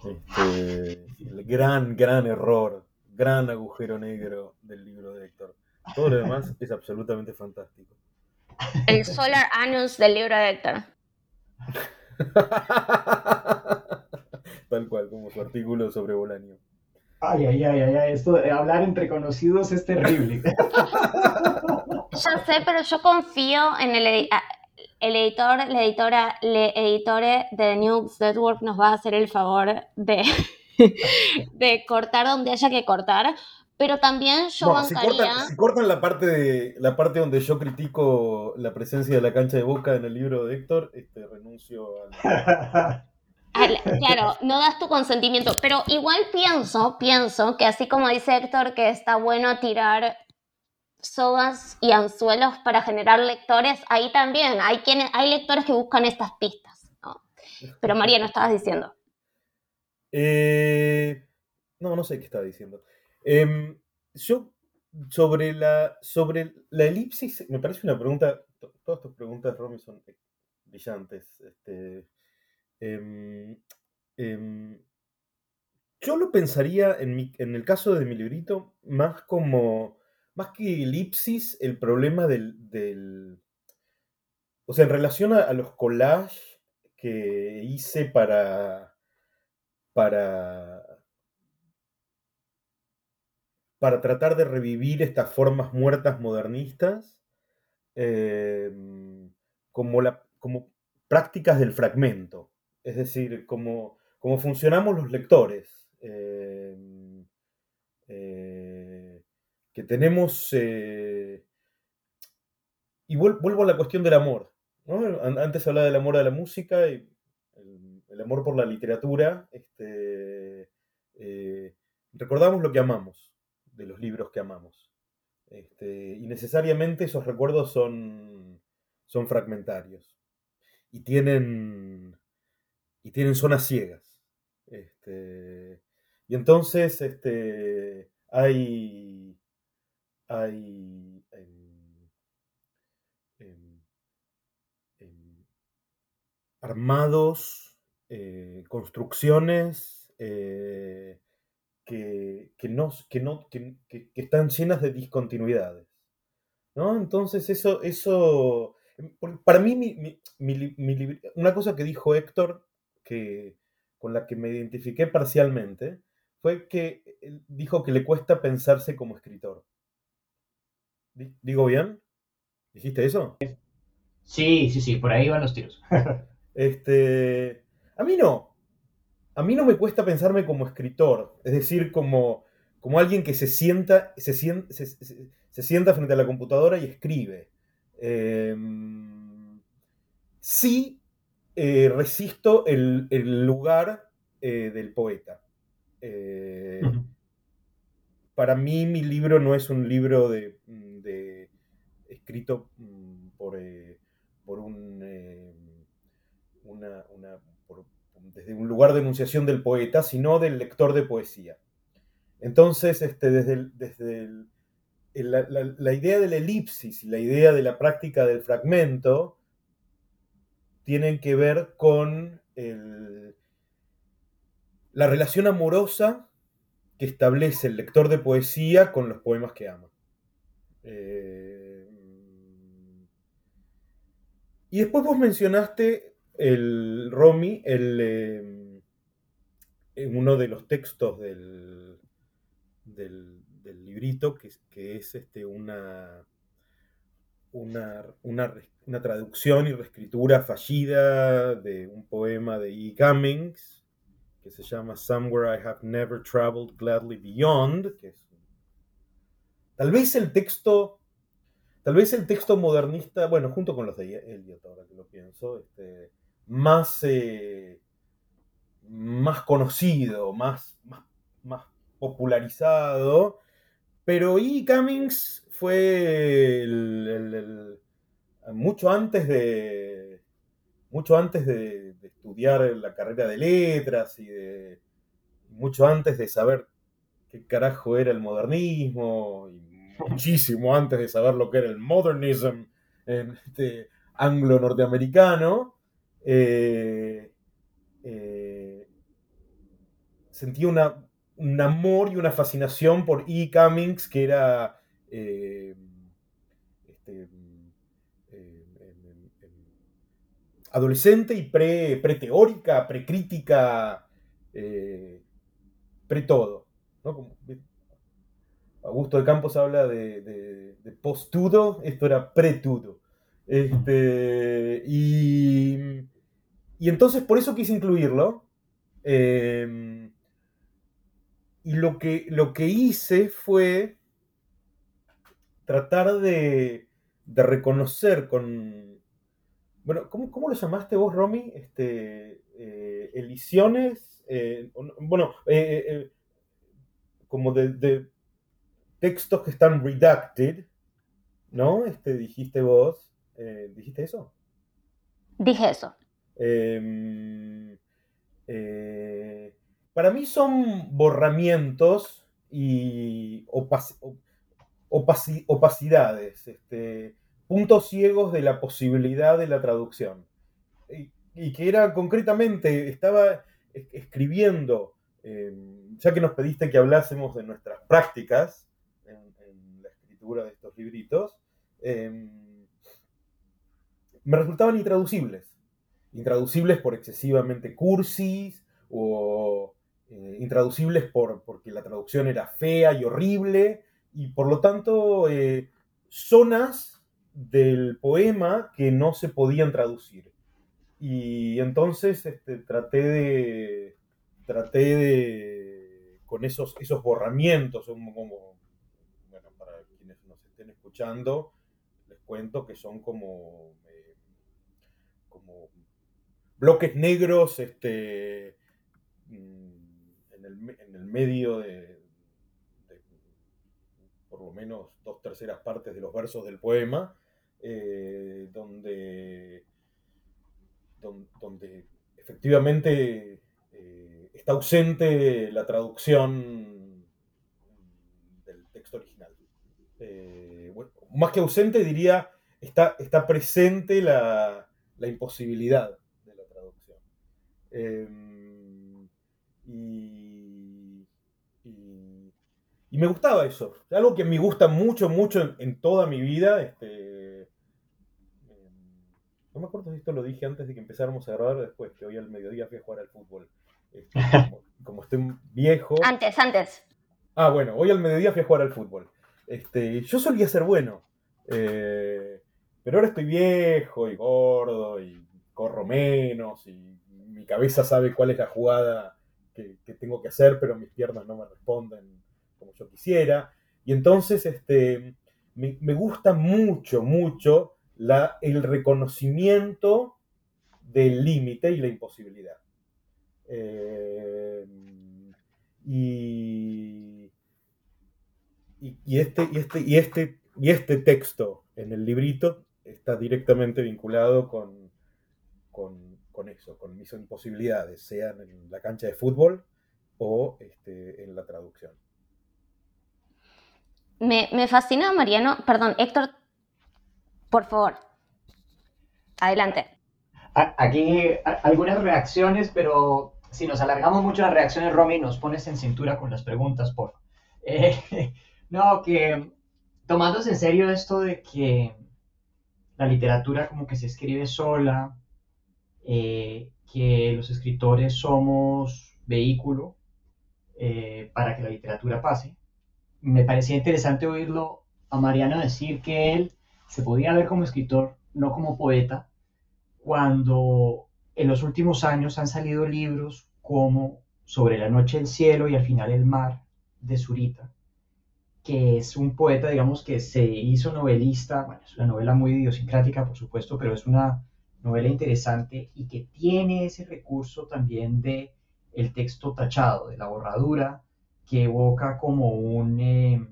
Este, el gran, gran error gran agujero negro del libro de Héctor. Todo lo demás es absolutamente fantástico. El Solar Anus del libro de Héctor. (laughs) Tal cual, como su artículo sobre Bolaño. Ay, ay, ay, ay, esto de hablar entre conocidos es terrible. (laughs) Ya sé, pero yo confío en el, el editor, la editora, le editore de New Network nos va a hacer el favor de (laughs) de cortar donde haya que cortar, pero también yo bancaría... Si cortan, la, parte de, la parte donde yo critico la presencia de la cancha de Boca en el libro de Héctor, este, renuncio al... (laughs) (laughs) claro, no das tu consentimiento, pero igual pienso, pienso que así como dice Héctor que está bueno tirar sogas y anzuelos para generar lectores, ahí también hay quienes, hay lectores que buscan estas pistas, Pero María, no estabas diciendo. Eh, no, no sé qué estaba diciendo. Em, yo, sobre la, sobre la elipsis, me parece una pregunta, todas tus preguntas, Romy, son brillantes. Este, em, em, yo lo pensaría, en, el caso de mi librito, más como, más que elipsis, el problema del, o sea, en relación a los collages que hice para para, para tratar de revivir estas formas muertas modernistas em, como, la, como prácticas del fragmento, es decir, como, como funcionamos los lectores, em, eh, que tenemos... Eh, y vuelvo a la cuestión del amor. Antes hablaba del amor de la música y el amor por la literatura, este, eh, recordamos lo que amamos, de los libros que amamos. Este, y necesariamente esos recuerdos son, son fragmentarios. Y tienen, y tienen zonas ciegas. Este, y entonces este, hay, hay armados eh, construcciones eh, que, no, que, no, que, están llenas de discontinuidades. ¿no? Entonces eso, eso para mí, una cosa que dijo Héctor, que, con la que me identifiqué parcialmente, fue que dijo que le cuesta pensarse como escritor. ¿Digo bien? ¿Dijiste eso? Sí, sí, sí, por ahí van los tiros. (laughs) este, a mí no. A mí no me cuesta pensarme como escritor, es decir, como, como alguien que se sienta, se, sienta, se, sienta frente a la computadora y escribe. Em, sí eh, resisto el, lugar eh, del poeta. Eh, para mí mi libro no es un libro de, escrito mm, por, por un desde un lugar de enunciación del poeta, sino del lector de poesía. Entonces, este, desde, desde la, idea de la elipsis y la idea de la práctica del fragmento tienen que ver con la relación amorosa que establece el lector de poesía con los poemas que ama. Eh, y después vos mencionaste el Romy, el, em, uno de los textos del, del, librito, que, que, es este, una, una, una, traducción y reescritura fallida de un poema de E. Cummings, que se llama Somewhere I Have Never Traveled Gladly Beyond, tal vez el texto Tal vez el texto modernista, bueno, junto con los de Eliot, ahora que lo pienso, este, más, eh, más conocido, más, más, popularizado. Pero E. Cummings fue mucho antes de mucho antes de, estudiar la carrera de letras y mucho antes de saber qué carajo era el modernismo y muchísimo antes de saber lo que era el modernism este, anglo norteamericano eh, eh, sentía una, un amor y una fascinación por E. Cummings, que era eh, este, adolescente y pre, teórica pre-crítica, pre-todo. Augusto de Campos habla de, post-tudo, esto era pre-tudo. Este, y y entonces por eso quise incluirlo. Y lo que, lo que hice fue tratar de, reconocer con... Bueno, ¿cómo, lo llamaste vos, Romy? Este, eh, elisiones. Eh, bueno, eh, como de, textos que están redacted, ¿no? Este, dijiste vos. ¿Dijiste eso? Dije eso. Em, para mí son borramientos y opacidades, este, puntos ciegos de la posibilidad de la traducción. Y, que era concretamente, estaba escribiendo, em, ya que nos pediste que hablásemos de nuestras prácticas en, la escritura de estos libritos, em, me resultaban intraducibles intraducibles por excesivamente cursis o eh, intraducibles por, porque la traducción era fea y horrible y por lo tanto eh, zonas del poema que no se podían traducir. Y entonces este, traté de, traté de, con esos, esos borramientos, como, bueno, para quienes nos estén escuchando, les cuento que son como, eh, como bloques negros este, mm, en, el, medio de, lo menos dos terceras partes de los versos del poema, eh, donde, donde, efectivamente eh, está ausente la traducción del texto original. Eh, más que ausente diría, está, está presente la, la imposibilidad Em, y, y, me gustaba eso. Algo que me gusta mucho, mucho en, toda mi vida. Este, em, no me acuerdo si esto lo dije antes de que empezáramos a grabar después, que hoy al mediodía fui a jugar al fútbol. Este, (laughs) como, estoy viejo. Antes, antes. Ah, bueno, hoy al mediodía fui a jugar al fútbol. Este, yo solía ser bueno, eh, pero ahora estoy viejo y gordo y corro menos y mi cabeza sabe cuál es la jugada que, tengo que hacer, pero mis piernas no me responden como yo quisiera. Y entonces este, me, gusta mucho, mucho la, el reconocimiento del límite y la imposibilidad. Eh, y, y, este, y, este, y, este, y este texto en el librito está directamente vinculado con, con, con eso, con mis imposibilidades, sean en la cancha de fútbol o este, en la traducción. Me, me fascina, Mariano. Perdón, Héctor, por favor. Adelante. Aquí algunas reacciones, pero si nos alargamos mucho las reacciones, Romy, nos pones en cintura con las preguntas, por eh, (laughs) no, que tomándose en serio esto de que la literatura como que se escribe sola, eh, que los escritores somos vehículo eh, para que la literatura pase me parecía interesante oírlo a Mariano decir que él se podía ver como escritor, no como poeta, cuando en los últimos años han salido libros como Sobre la noche el cielo y al final el mar de Zurita, que es un poeta, digamos, que se hizo novelista, bueno, es una novela muy idiosincrática, por supuesto, pero es una novela interesante y que tiene ese recurso también de el texto tachado, de la borradura, que evoca como un eh,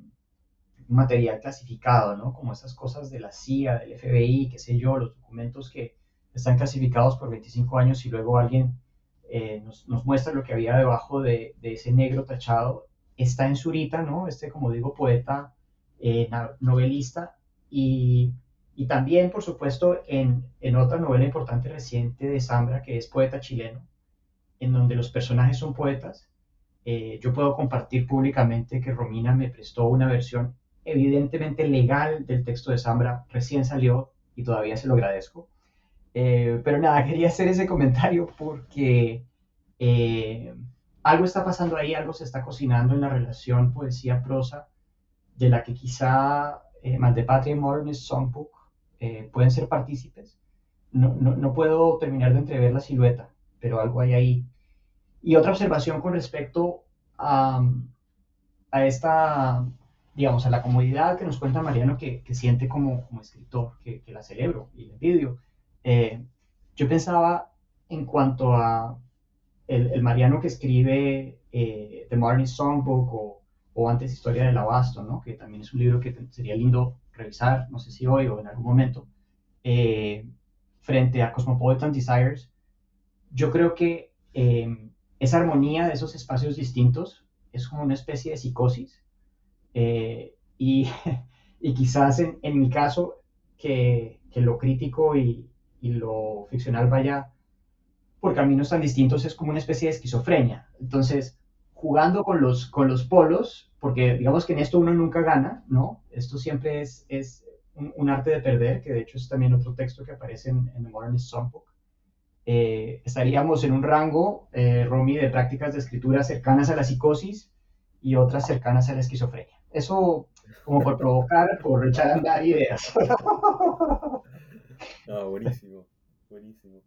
material clasificado, ¿no? Como esas cosas de la CIA, del FBI, qué sé yo, los documentos que están clasificados por 25 años y luego alguien eh, nos, muestra lo que había debajo de, ese negro tachado. Está en Zurita, ¿no? Este, como digo, poeta, eh, novelista y, y, también, por supuesto, en, en otra novela importante reciente de Zambra, que es Poeta chileno, en donde los personajes son poetas eh, yo puedo compartir públicamente que Romina me prestó una versión evidentemente legal del texto de Zambra, recién salió y todavía se lo agradezco. Eh, pero nada, (laughs) quería hacer ese comentario porque eh, algo está pasando ahí, algo se está cocinando en la relación poesía-prosa, de la que quizá eh, Patria y Modernist Songbook pueden ser partícipes. No, no, no puedo terminar de entrever la silueta, pero algo hay ahí y otra observación con respecto a, a esta, digamos, a la comodidad que nos cuenta Mariano que, que siente como, como escritor, que, que, la celebro y le envidio. Eh, yo pensaba en cuanto a el, el Mariano que escribe eh, The Marnie Songbook o, o, antes Historia del Abasto, ¿no? que también es un libro que sería lindo revisar, no sé si hoy o en algún momento, eh, frente a Cosmopolitan Desires. Yo creo que esa armonía de esos espacios distintos es como una especie de psicosis. Eh, y, (laughs) y, quizás en, en, mi caso, que, que lo crítico y, y, lo ficcional vaya por caminos tan distintos, es como una especie de esquizofrenia. Entonces, jugando con los, con los polos, porque digamos que en esto uno nunca gana, ¿no? Esto siempre es, es un, arte de perder, que de hecho es también otro texto que aparece en, en The Modernist Songbook. Eh, estaríamos en un rango, eh, Romy, de prácticas de escritura cercanas a la psicosis y otras cercanas a la esquizofrenia. Eso como por provocar, por echar a andar ideas. (laughs) No, buenísimo, buenísimo.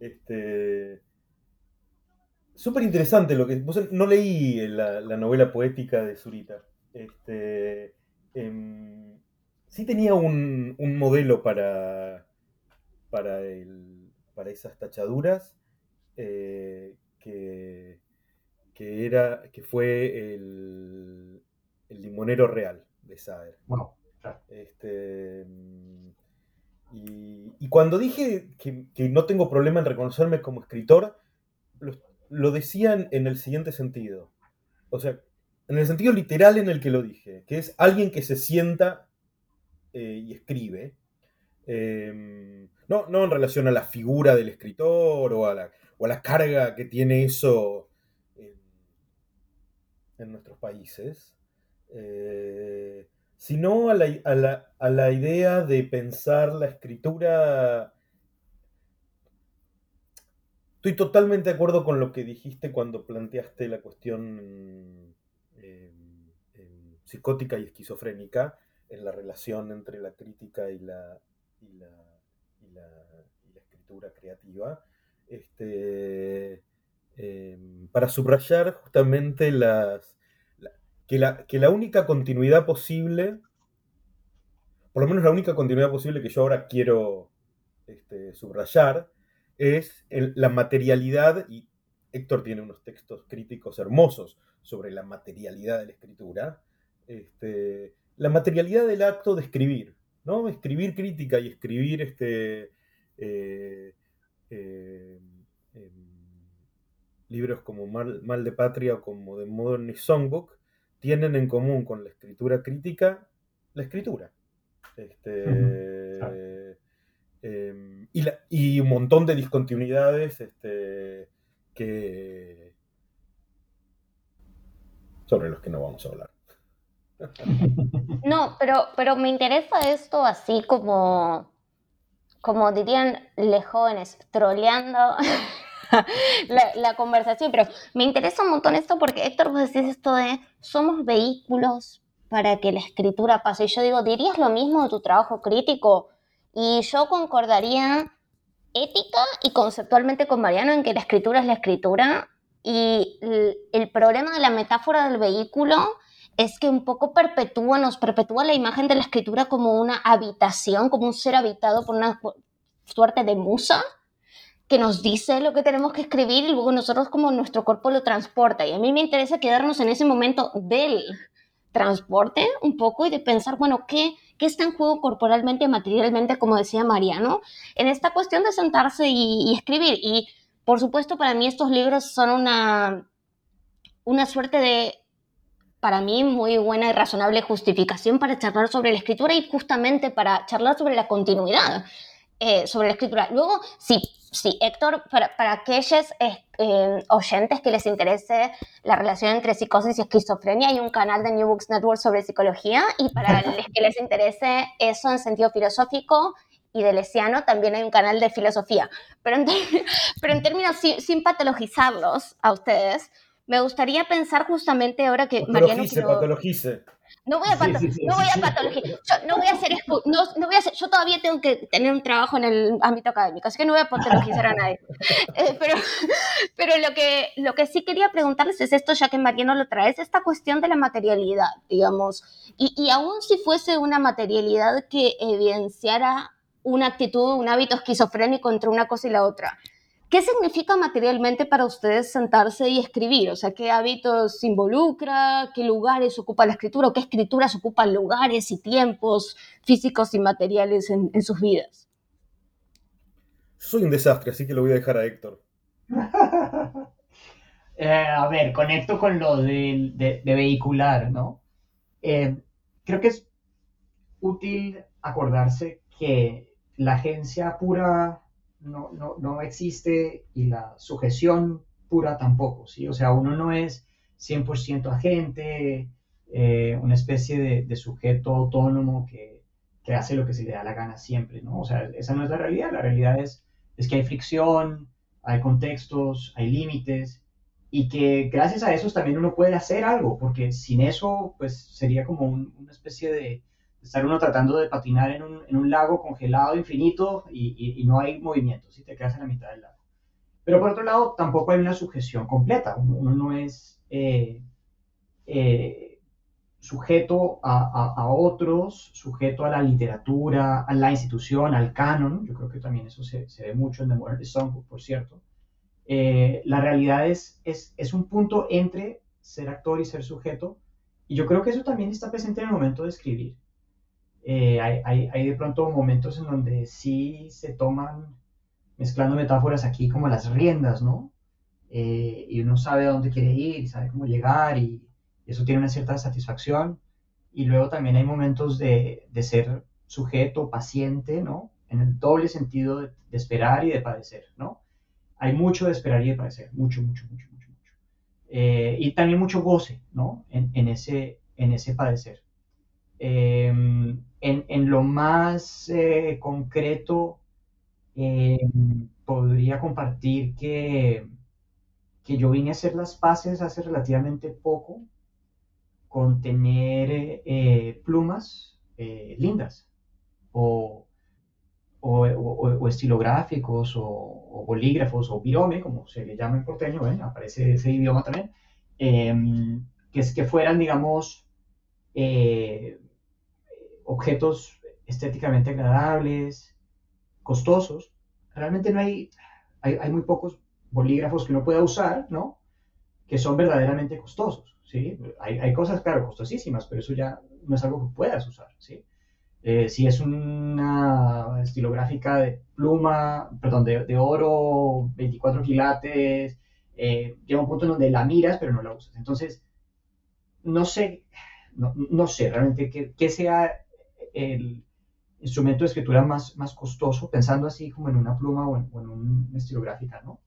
Este, súper interesante lo que... no leí la, novela poética de Zurita. Este, em, sí tenía un, un modelo para, para el para esas tachaduras, eh, que, era, que fue el, limonero real de Saer. Este, y, cuando dije que, no tengo problema en reconocerme como escritor, lo, decían en el siguiente sentido. O sea, en el sentido literal en el que lo dije, que es alguien que se sienta eh, y escribe, Em, no, no en relación a la figura del escritor o a la, o a la carga que tiene eso en, nuestros países, eh, sino a la, a, la, a la, idea de pensar la escritura. Estoy totalmente de acuerdo con lo que dijiste cuando planteaste la cuestión em, em, psicótica y esquizofrénica en la relación entre la crítica y la, y la, escritura creativa, este, em, para subrayar justamente las, que, la, que la única continuidad posible, por lo menos la única continuidad posible que yo ahora quiero este, subrayar, es la materialidad, y Héctor tiene unos textos críticos hermosos sobre la materialidad de la escritura, este, la materialidad del acto de escribir, ¿no? Escribir crítica y escribir este, eh, eh, em, libros como Mal, de Patria o como The Modern Songbook tienen en común con la escritura crítica la escritura. Este, em, y, un montón de discontinuidades este, que, sobre los que no vamos a hablar. (laughs) No, pero, pero me interesa esto así como, como dirían los jóvenes, troleando (laughs) la, conversación, pero me interesa un montón esto porque Héctor, vos decís esto de somos vehículos para que la escritura pase. Y yo digo, ¿dirías lo mismo de tu trabajo crítico? Y yo concordaría ética y conceptualmente con Mariano en que la escritura es la escritura y el, problema de la metáfora del vehículo es que un poco perpetúa, nos perpetúa la imagen de la escritura como una habitación, como un ser habitado por una suerte de musa que nos dice lo que tenemos que escribir y luego nosotros como nuestro cuerpo lo transporta. Y a mí me interesa quedarnos en ese momento del transporte un poco y de pensar, bueno, ¿qué, qué está en juego corporalmente, materialmente, como decía Mariano, en esta cuestión de sentarse y, escribir. Y por supuesto, para mí estos libros son una, una suerte de, para mí, muy buena y razonable justificación para charlar sobre la escritura y justamente para charlar sobre la continuidad. Eh, sobre la escritura. Luego, sí, sí, Héctor, para, para aquellos eh, oyentes que les interese la relación entre psicosis y esquizofrenia, hay un canal de New Books Network sobre psicología y para (laughs) los que les interese eso en sentido filosófico y de Lesiano, también hay un canal de filosofía. Pero en, (laughs) pero en términos, sin, sin, patologizarlos a ustedes, me gustaría pensar justamente ahora que Mariano... Patologice, no voy a, no voy a patología. Yo, no voy a hacer, no, no, voy a hacer, yo todavía tengo que tener un trabajo en el ámbito académico, así que no voy a patologizar a nadie. (laughs) Eh, pero pero lo, que, lo que sí quería preguntarles es esto, ya que Mariano lo trae, es esta cuestión de la materialidad, digamos. Y, y aún si fuese una materialidad que evidenciara una actitud, un hábito esquizofrénico entre una cosa y la otra. ¿Qué significa materialmente para ustedes sentarse y escribir? O sea, ¿qué hábitos involucra? ¿Qué lugares ocupa la escritura? ¿O qué escrituras ocupan lugares y tiempos físicos y materiales en, sus vidas? Soy un desastre, así que lo voy a dejar a Héctor. (laughs) Eh, a ver, conecto con lo de, vehicular, ¿no? Eh, creo que es útil acordarse que la agencia pura no, no, no existe y la sujeción pura tampoco, ¿sí? O sea, uno no es 100% agente, eh, una especie de, sujeto autónomo que, que, hace lo que se le da la gana siempre, ¿no? O sea, esa no es la realidad, la realidad es, es que hay fricción, hay contextos, hay límites, y que gracias a eso también uno puede hacer algo, porque sin eso, pues sería como una especie de, estar uno tratando de patinar en un, en un lago congelado infinito y, y, no hay movimiento, si te quedas en la mitad del lago. Pero por otro lado, tampoco hay una sujeción completa, uno, no es eh, eh, sujeto a, a, otros, sujeto a la literatura, a la institución, al canon, yo creo que también eso se, se ve mucho en The Modern Songbook, por cierto. Eh, la realidad es, es, es un punto entre ser actor y ser sujeto, y yo creo que eso también está presente en el momento de escribir. Eh, hay, hay, de pronto momentos en donde sí se toman, mezclando metáforas aquí, como las riendas, ¿no? Eh, y uno sabe a dónde quiere ir sabe cómo llegar y, eso tiene una cierta satisfacción. Y luego también hay momentos de, de ser sujeto, paciente, ¿no? En el doble sentido de, esperar y de padecer, ¿no? Hay mucho de esperar y de padecer, mucho, mucho, mucho, mucho, mucho. Eh, y también mucho goce, ¿no? En, en, ese, en ese padecer. Em, en, lo más eh, concreto, em, podría compartir que, que yo vine a hacer las paces hace relativamente poco con tener eh, plumas eh, lindas o, o, estilográficos o, bolígrafos o virome, como se le llama en porteño, aparece ese idioma también, em, que, es, que fueran, digamos, eh, objetos estéticamente agradables, costosos. Realmente no hay, hay, muy pocos bolígrafos que uno pueda usar, ¿no? Que son verdaderamente costosos. ¿sí? Hay, hay, cosas, claro, costosísimas, pero eso ya no es algo que puedas usar, ¿sí? Eh, si es una estilográfica de pluma, perdón, de, de oro, 24 quilates, eh, llega un punto en donde la miras, pero no la usas. Entonces, no sé, no, no sé realmente qué, qué, sea el instrumento de escritura más, más costoso, pensando así como en una pluma o en, o en una estilográfica, ¿no?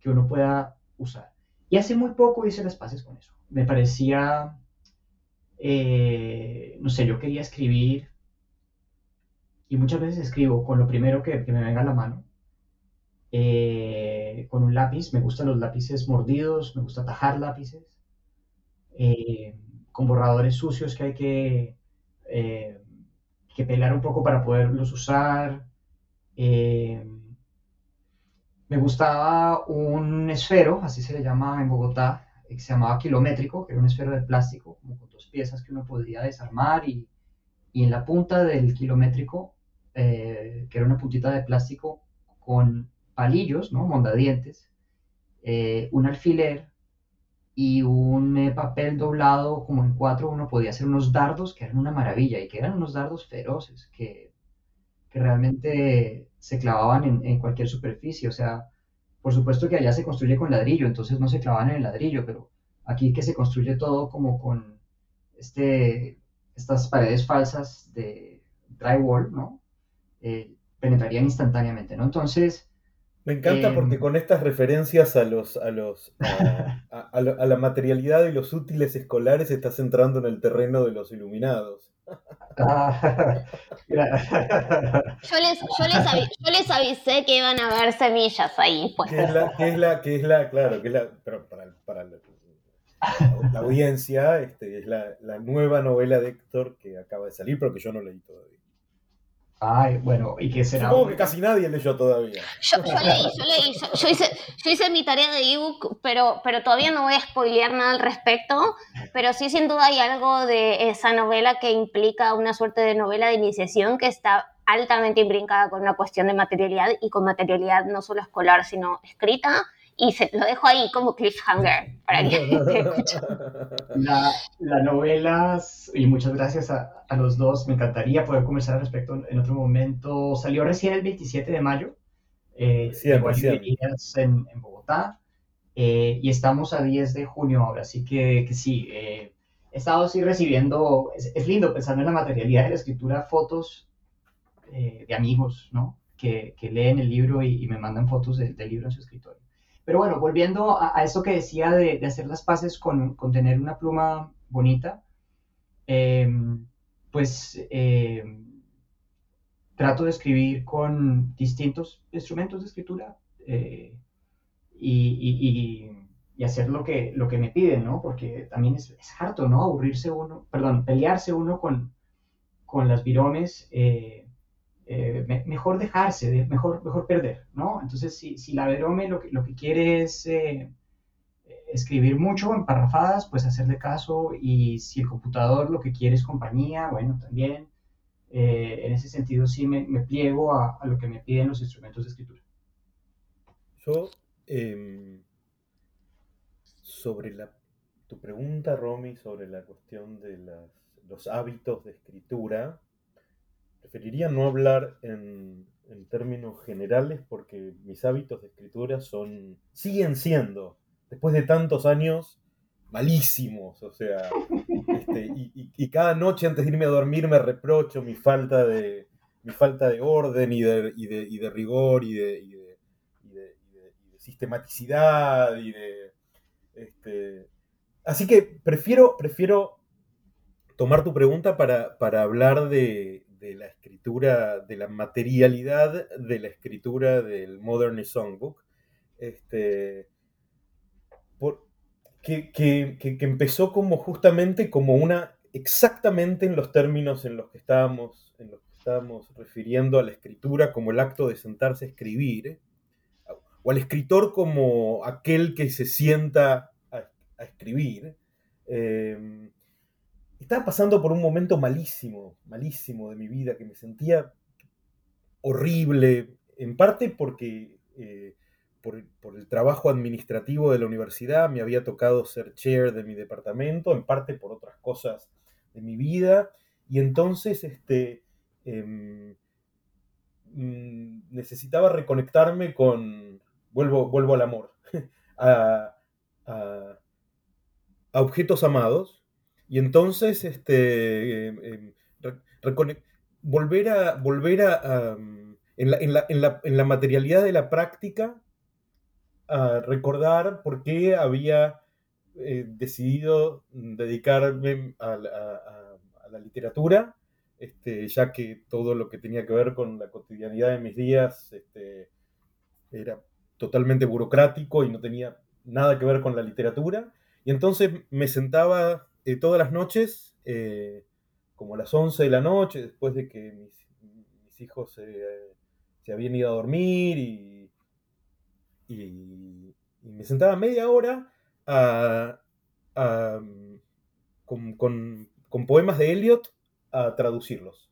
Que uno pueda usar. Y hace muy poco hice las paces con eso. Me parecía, eh, no sé, yo quería escribir y muchas veces escribo con lo primero que, me venga a la mano, eh, con un lápiz. Me gustan los lápices mordidos, me gusta tajar lápices, eh, con borradores sucios que hay que, que pelar un poco para poderlos usar. Me gustaba un esfero, así se le llama en Bogotá, que se llamaba kilométrico, que era un esfero de plástico, como con dos piezas que uno podía desarmar y, y en la punta del kilométrico, eh, que era una puntita de plástico con palillos, ¿no? Mondadientes, eh, un alfiler y un eh, papel doblado como en cuatro, uno podía hacer unos dardos que eran una maravilla y que eran unos dardos feroces, que, que realmente se clavaban en, cualquier superficie. O sea, por supuesto que allá se construye con ladrillo, entonces no se clavaban en el ladrillo, pero aquí que se construye todo como con este, estas paredes falsas de drywall, ¿no? Eh, penetrarían instantáneamente, ¿no? Entonces... Me encanta em, porque con estas referencias a los, a los (laughs) a, la materialidad y los útiles escolares estás entrando en el terreno de los iluminados. (laughs) yo, les, yo, les avisé que iban a haber semillas ahí. Pues. Que es la, que es la, que es la, claro, que es la, pero para, para la, la, audiencia, este, es la, la, nueva novela de Héctor que acaba de salir, pero que yo no leí todavía. Ay, bueno, ¿y qué será? Supongo que casi nadie leyó todavía. Yo, leí, yo leí, yo, hice, yo hice mi tarea de ebook, pero, pero todavía no voy a spoilear nada al respecto, pero sí sin duda hay algo de esa novela que implica una suerte de novela de iniciación que está altamente imbrincada con una cuestión de materialidad y con materialidad no solo escolar, sino escrita y se, lo dejo ahí como cliffhanger para que (laughs) la, la novela, y muchas gracias a, a, los dos, me encantaría poder conversar al respecto en otro momento. Salió recién el 27 de mayo, eh, en, en, Bogotá, eh, y estamos a 10 de junio ahora, así que, que sí, eh, he estado así recibiendo, es, es, lindo pensando en la materialidad de la escritura, fotos eh, de amigos, ¿no? Que, que, leen el libro y, y me mandan fotos del libro en su escritorio. Pero bueno, volviendo a, esto que decía de, hacer las paces con, con tener una pluma bonita, eh, pues eh, trato de escribir con distintos instrumentos de escritura eh, y, y, y, hacer lo que, lo que me piden, ¿no? Porque también es, es harto, ¿no? Aburrirse uno, perdón, pelearse uno con, con las viromes. Eh, eh, mejor dejarse, mejor, mejor perder, ¿no? Entonces, si, si la Verome lo que, lo que quiere es eh, escribir mucho en parrafadas, pues hacerle caso, y si el computador lo que quiere es compañía, bueno, también, eh, en ese sentido sí me, me pliego a, a, lo que me piden los instrumentos de escritura. Yo, eh, sobre la, tu pregunta, Romy, sobre la cuestión de las, los hábitos de escritura, preferiría no hablar en, en, términos generales porque mis hábitos de escritura son, siguen siendo, después de tantos años, malísimos. O sea, (laughs) este, y, y, y, cada noche antes de irme a dormir me reprocho mi falta de, mi falta de orden y de, y de, rigor y de, y de, sistematicidad y de... Este, así que prefiero, prefiero tomar tu pregunta para, para hablar de, de la escritura, de la materialidad de la escritura del Modern Songbook. Este, por, que, empezó como justamente como una, exactamente en los términos en los que estábamos, en los que estábamos refiriendo a la escritura como el acto de sentarse a escribir, o al escritor como aquel que se sienta a, escribir. Eh, estaba pasando por un momento malísimo, malísimo de mi vida, que me sentía horrible, en parte porque eh, por, el trabajo administrativo de la universidad me había tocado ser chair de mi departamento, en parte por otras cosas de mi vida, y entonces este, em, mm, necesitaba reconectarme con, vuelvo, vuelvo al amor, (laughs) a, a objetos amados, y entonces, este, em, em, volver a, volver a, en, la, materialidad de la práctica, a recordar por qué había eh, decidido dedicarme a, la literatura, este, ya que todo lo que tenía que ver con la cotidianidad de mis días este, era totalmente burocrático y no tenía nada que ver con la literatura. Y entonces me sentaba eh, todas las noches, eh, como a las 11 de la noche, después de que mis, hijos se habían ido a dormir y, me sentaba media hora con, poemas de Eliot a traducirlos.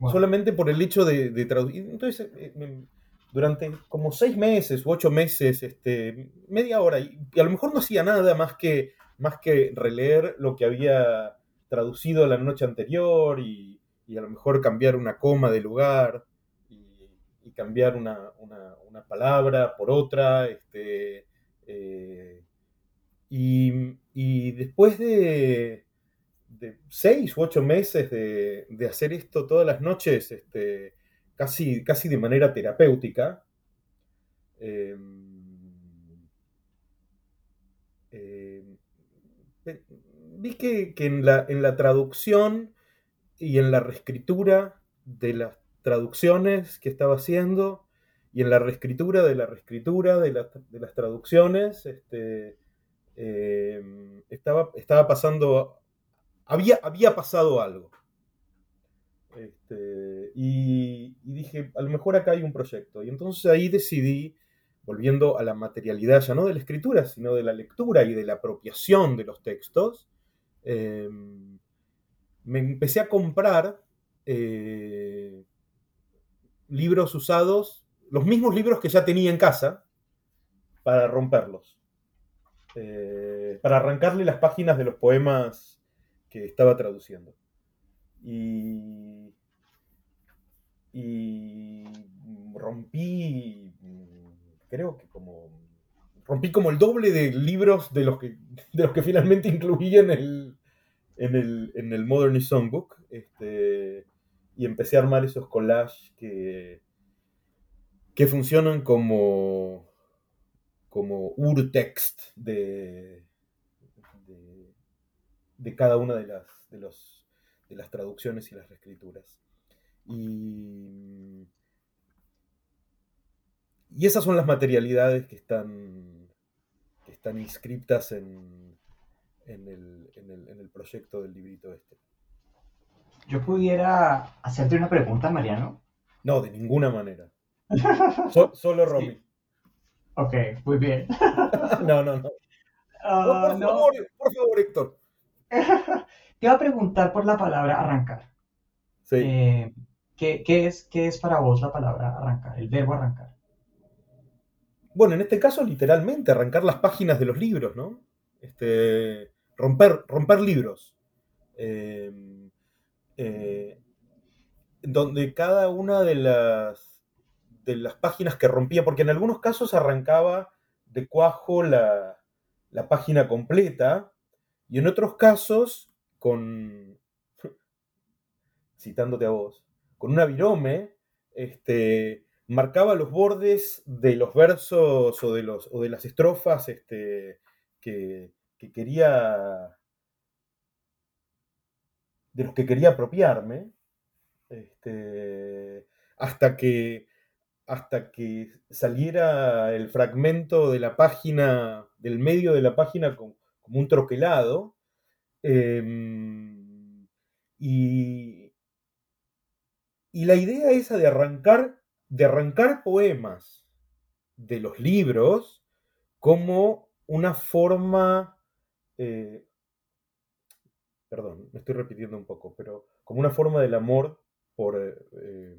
Solamente por el hecho de, traducir. Entonces, eh, durante como seis meses u ocho meses, este, media hora, y, a lo mejor no hacía nada más que más que releer lo que había traducido la noche anterior y, a lo mejor cambiar una coma de lugar y, cambiar una, palabra por otra. Este, eh, y, después de, seis u ocho meses de, hacer esto todas las noches, este, casi, casi de manera terapéutica, eh, vi que, en, la, en, la, traducción y en la reescritura de las traducciones que estaba haciendo y en la reescritura de la reescritura de, las traducciones, este, em, estaba, estaba pasando, había, había pasado algo. Este, y, y, dije, a lo mejor acá hay un proyecto. Y entonces ahí decidí volviendo a la materialidad ya no de la escritura, sino de la lectura y de la apropiación de los textos, eh, me empecé a comprar eh, libros usados, los mismos libros que ya tenía en casa, para romperlos, eh, para arrancarle las páginas de los poemas que estaba traduciendo. Y, y rompí creo que como rompí como el doble de libros de los que, de los que finalmente incluí en el, en el, en el Modernist Songbook. Este, y empecé a armar esos collages que, que funcionan como, como urtext de, de, de, cada una de las, de, los, de las traducciones y las reescrituras. Y y esas son las materialidades que están, están inscriptas en, en, el, en, el, proyecto del librito este. Yo pudiera hacerte una pregunta, Mariano. No, de ninguna manera. (laughs) solo Romy. Ok, muy bien. (laughs) no, no, no. Ah, por, Favor, por favor, Héctor. (laughs) Te iba a preguntar por la palabra arrancar. Sí. Eh, ¿qué, qué, es, ¿Qué es para vos la palabra arrancar, el verbo arrancar? Bueno, en este caso literalmente, arrancar las páginas de los libros, ¿no? Este, romper, romper libros. Em, eh, donde cada una de las, de las páginas que rompía, porque en algunos casos arrancaba de cuajo la, la página completa, y en otros casos, con, (laughs) citándote a vos, con una virome, este, marcaba los bordes de los versos o de, los, o de las estrofas este, que, quería de los que quería apropiarme este, hasta que hasta que saliera el fragmento de la página del medio de la página como un troquelado. Em, y, y la idea esa de arrancar, de arrancar poemas de los libros como una forma, eh, perdón, me estoy repitiendo un poco, pero como una forma del amor por, eh,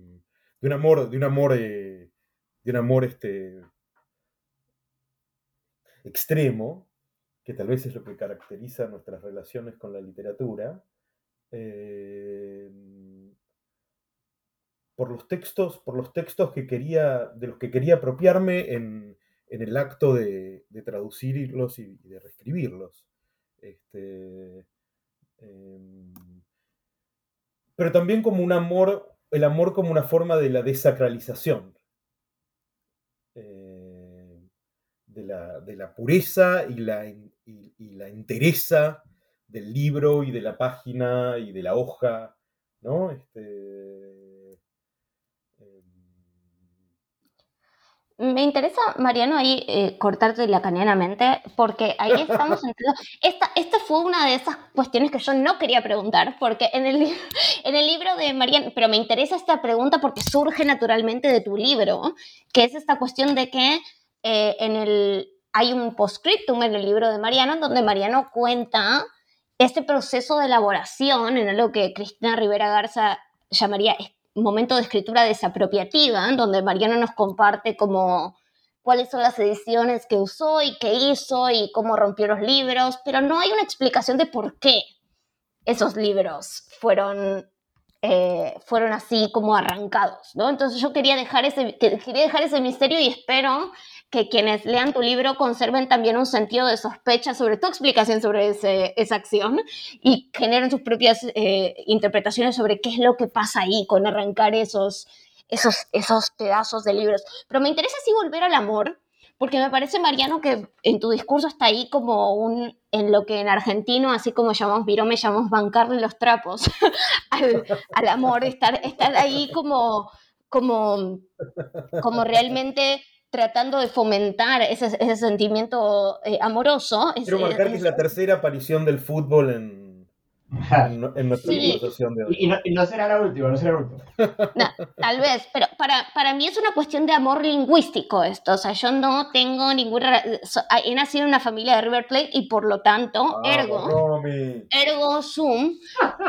de un amor, de un amor, eh, de un amor este, extremo, que tal vez es lo que caracteriza nuestras relaciones con la literatura, por los textos, por los textos que quería, de los que quería apropiarme en, el acto de, traducirlos y, de reescribirlos. Este, em, pero también como un amor, el amor como una forma de la desacralización, eh, de, la, pureza y la, y, la entereza del libro y de la página y de la hoja, ¿no? Este, Me interesa, Mariano, ahí eh, cortarte lacanianamente, porque ahí estamos entrando. Esta, esta fue una de esas cuestiones que yo no quería preguntar, porque en el, en el libro de Mariano, pero me interesa esta pregunta porque surge naturalmente de tu libro, que es esta cuestión de que eh, en el, hay un postscriptum en el libro de Mariano, donde Mariano cuenta este proceso de elaboración en algo que Cristina Rivera Garza llamaría momento de escritura desapropiativa, donde Mariano nos comparte como cuáles son las ediciones que usó y qué hizo y cómo rompió los libros, pero no hay una explicación de por qué esos libros fueron, eh, fueron así como arrancados, ¿no? Entonces yo quería dejar, ese, quería dejar ese misterio y espero que quienes lean tu libro conserven también un sentido de sospecha sobre tu explicación sobre esa acción y generen sus propias eh, interpretaciones sobre qué es lo que pasa ahí con arrancar esos, esos, esos pedazos de libros. Pero me interesa así volver al amor, porque me parece, Mariano, que en tu discurso está ahí como un, en lo que en argentino, así como llamamos virome, llamamos bancarle los trapos (laughs) al, amor, estar, estar ahí como, como, como realmente tratando de fomentar ese, sentimiento eh, amoroso. Quiero marcar que es la tercera aparición del fútbol en, (laughs) en, nuestra conversación de hoy. Y, no, será la última, no será la última. tal vez, pero para, para mí es una cuestión de amor lingüístico esto. O sea, yo no tengo ninguna. He nacido en una familia de River Plate y por lo tanto, ah, ergo, ergo Zoom,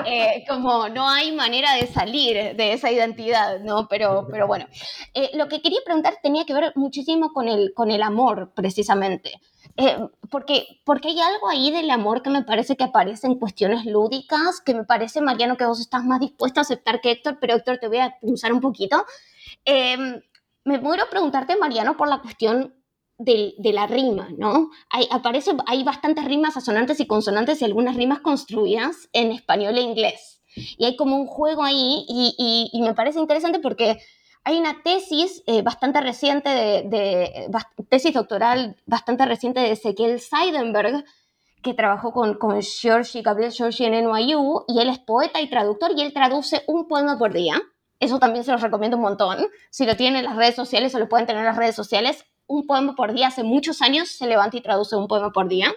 eh, como no hay manera de salir de esa identidad, ¿no? Pero, pero bueno, eh, lo que quería preguntar tenía que ver muchísimo con el, con el amor, precisamente. Eh, porque, porque hay algo ahí del amor que me parece que aparece en cuestiones lúdicas, que me parece, Mariano, que vos estás más dispuesto a aceptar que Héctor, pero Héctor te voy a pulsar un poquito. Em, me muero preguntarte, Mariano, por la cuestión de, de, la rima, ¿no? Hay, aparece, hay bastantes rimas asonantes y consonantes y algunas rimas construidas en español e inglés. Y hay como un juego ahí y, y me parece interesante porque hay una tesis eh, bastante reciente, de, tesis doctoral bastante reciente de Ezequiel Seidenberg, que trabajó con, con George Gabriel George en NYU, y él es poeta y traductor, y él traduce un poema por día. Eso también se los recomiendo un montón. Si lo tienen en las redes sociales o lo pueden tener en las redes sociales, un poema por día. Hace muchos años se levanta y traduce un poema por día.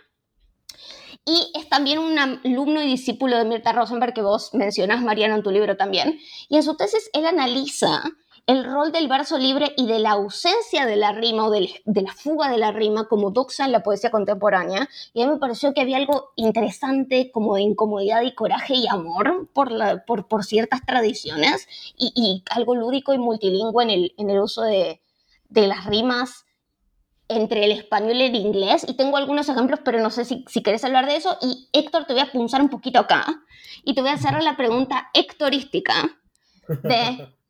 Y es también un alumno y discípulo de Mirta Rosenberg que vos mencionás, Mariano, en tu libro también. Y en su tesis él analiza el rol del verso libre y de la ausencia de la rima o de, la fuga de la rima como doxa en la poesía contemporánea. Y a mí me pareció que había algo interesante como de incomodidad y coraje y amor por, ciertas tradiciones y, algo lúdico y multilingüe en el, uso de, de, las rimas entre el español y el inglés. Y tengo algunos ejemplos, pero no sé si, si querés hablar de eso. Y Héctor, te voy a punzar un poquito acá y te voy a hacer la pregunta hectorística de (laughs)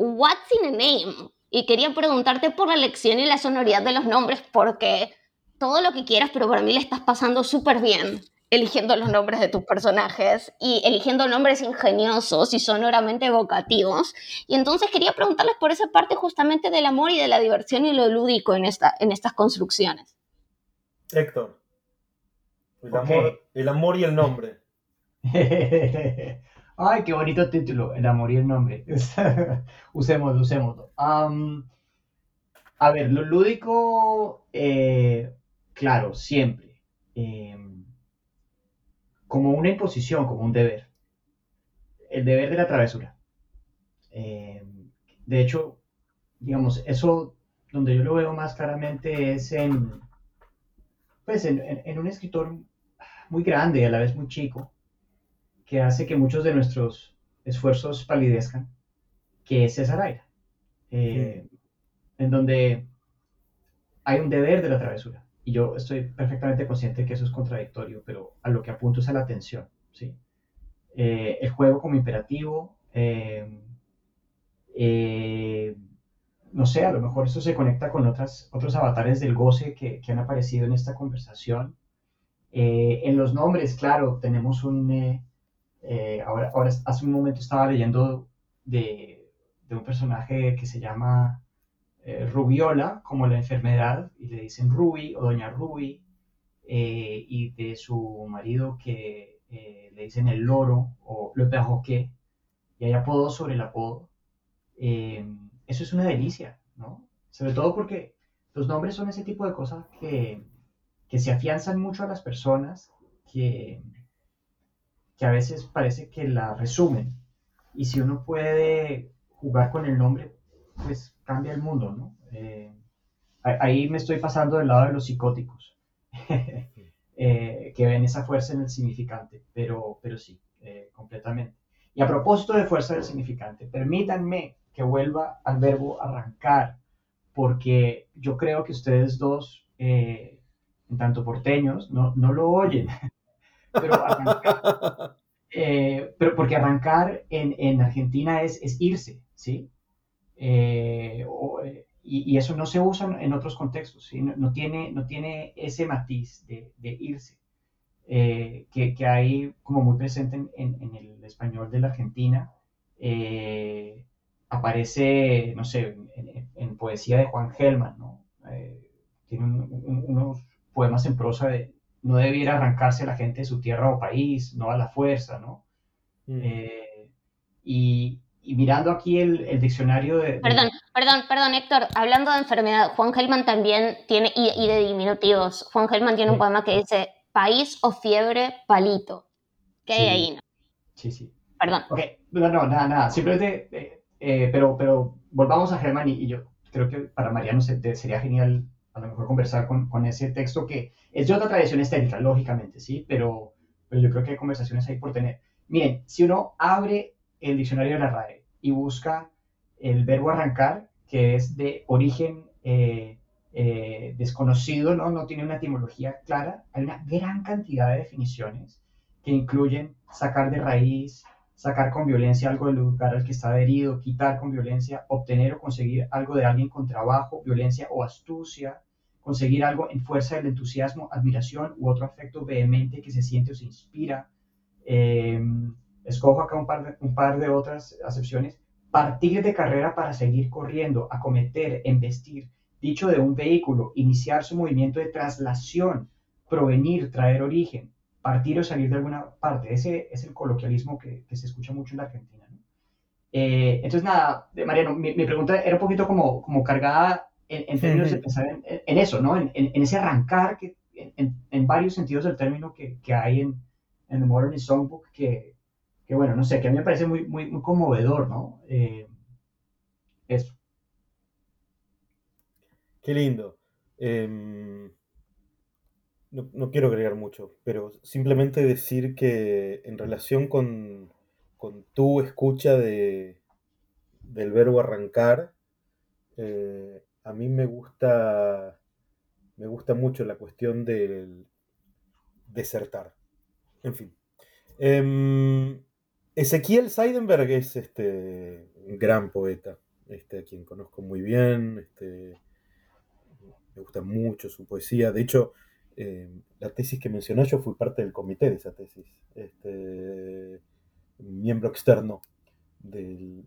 What's in a name? Y quería preguntarte por la elección y la sonoridad de los nombres, porque todo lo que quieras, pero para mí le estás pasando súper bien eligiendo los nombres de tus personajes y eligiendo nombres ingeniosos y sonoramente evocativos. Y entonces quería preguntarles por esa parte justamente del amor y de la diversión y lo lúdico en, esta, en estas construcciones. Héctor, el, amor, el amor y el nombre. (laughs) Ay, qué bonito título, El amor y el nombre. (laughs) usémoslo, usémoslo. a ver, lo lúdico, eh, claro, siempre. em, como una imposición, como un deber. El deber de la travesura. Em, de hecho, digamos, eso donde yo lo veo más claramente es en, pues en, un escritor muy grande y a la vez muy chico, que hace que muchos de nuestros esfuerzos palidezcan, que es César Aira, eh, en donde hay un deber de la travesura. Y yo estoy perfectamente consciente que eso es contradictorio, pero a lo que apunto es a la atención. ¿sí? Eh, el juego como imperativo, eh, no sé, a lo mejor esto se conecta con otras, otros avatares del goce que, han aparecido en esta conversación. Eh, en los nombres, claro, tenemos un... Eh, eh, ahora, ahora, hace un momento estaba leyendo de, un personaje que se llama Rubiola, como la enfermedad, y le dicen Ruby o Doña Ruby, y de su marido que le dicen el loro o le perroquet, y hay apodo sobre el apodo eso es una delicia, ¿no? Sobre todo porque los nombres son ese tipo de cosas que, se afianzan mucho a las personas, que, que a veces parece que la resumen. Y si uno puede jugar con el nombre, pues cambia el mundo, ¿no? Eh, ahí me estoy pasando del lado de los psicóticos, (laughs) eh, que ven esa fuerza en el significante, pero, pero sí, eh, completamente. Y a propósito de fuerza del significante, permítanme que vuelva al verbo arrancar, porque yo creo que ustedes dos, en tanto porteños, no, no lo oyen, (laughs) pero arrancar, eh, pero porque arrancar en, en Argentina es, es, irse, ¿sí? Eh, y, y, eso no se usa en otros contextos, ¿sí? no, tiene, no tiene ese matiz de, de irse. que, que, hay como muy presente en, en, el español de la Argentina, eh, aparece, no sé, en, poesía de Juan Gelman, ¿no? Eh, tiene unos poemas en prosa de no debiera arrancarse la gente de su tierra o país, no a la fuerza, ¿no? Mm. Eh, y, mirando aquí el, diccionario de, Perdón, perdón, perdón, Héctor, hablando de enfermedad, Juan Gelman también tiene, y, de diminutivos, Juan Gelman tiene un poema que dice país o fiebre palito. ¿Qué hay ahí? No? Sí, sí. Perdón. Ok, no, no, nada, nada, simplemente... Eh, eh, pero, pero volvamos a Germán y, yo creo que para Mariano sería genial a lo mejor conversar con, con, ese texto que es de otra tradición estética, lógicamente, ¿sí? Pero, pero yo creo que hay conversaciones ahí por tener. Miren, si uno abre el diccionario de la RAE y busca el verbo arrancar, que es de origen eh, eh, desconocido, ¿no? no tiene una etimología clara, hay una gran cantidad de definiciones que incluyen sacar de raíz, sacar con violencia algo del lugar al que está adherido, quitar con violencia, obtener o conseguir algo de alguien con trabajo, violencia o astucia, conseguir algo en fuerza del entusiasmo, admiración u otro afecto vehemente que se siente o se inspira. Eh, escojo acá un par, de, un par de otras acepciones. Partir de carrera para seguir corriendo, acometer, embestir, dicho de un vehículo, iniciar su movimiento de traslación, provenir, traer origen, partir o salir de alguna parte. Ese es el coloquialismo que, se escucha mucho en la Argentina. Eh, entonces, nada, Mariano, mi, pregunta era un poquito como, como cargada en, términos de pensar en, eso, ¿no? En, ese arrancar que, en, varios sentidos del término que, hay en, The Modern Songbook, que, que, bueno, no sé, que a mí me parece muy, muy, muy conmovedor, ¿no? Eh, eso. Qué lindo. Em, no, quiero agregar mucho, pero simplemente decir que en relación con, tu escucha de, del verbo arrancar, eh, a mí me gusta, me gusta mucho la cuestión del desertar. En fin. Em, Ezequiel Seidenberg es este un gran poeta, este, a quien conozco muy bien, este, me gusta mucho su poesía. De hecho, eh, la tesis que mencionó yo fui parte del comité de esa tesis, este, miembro externo de,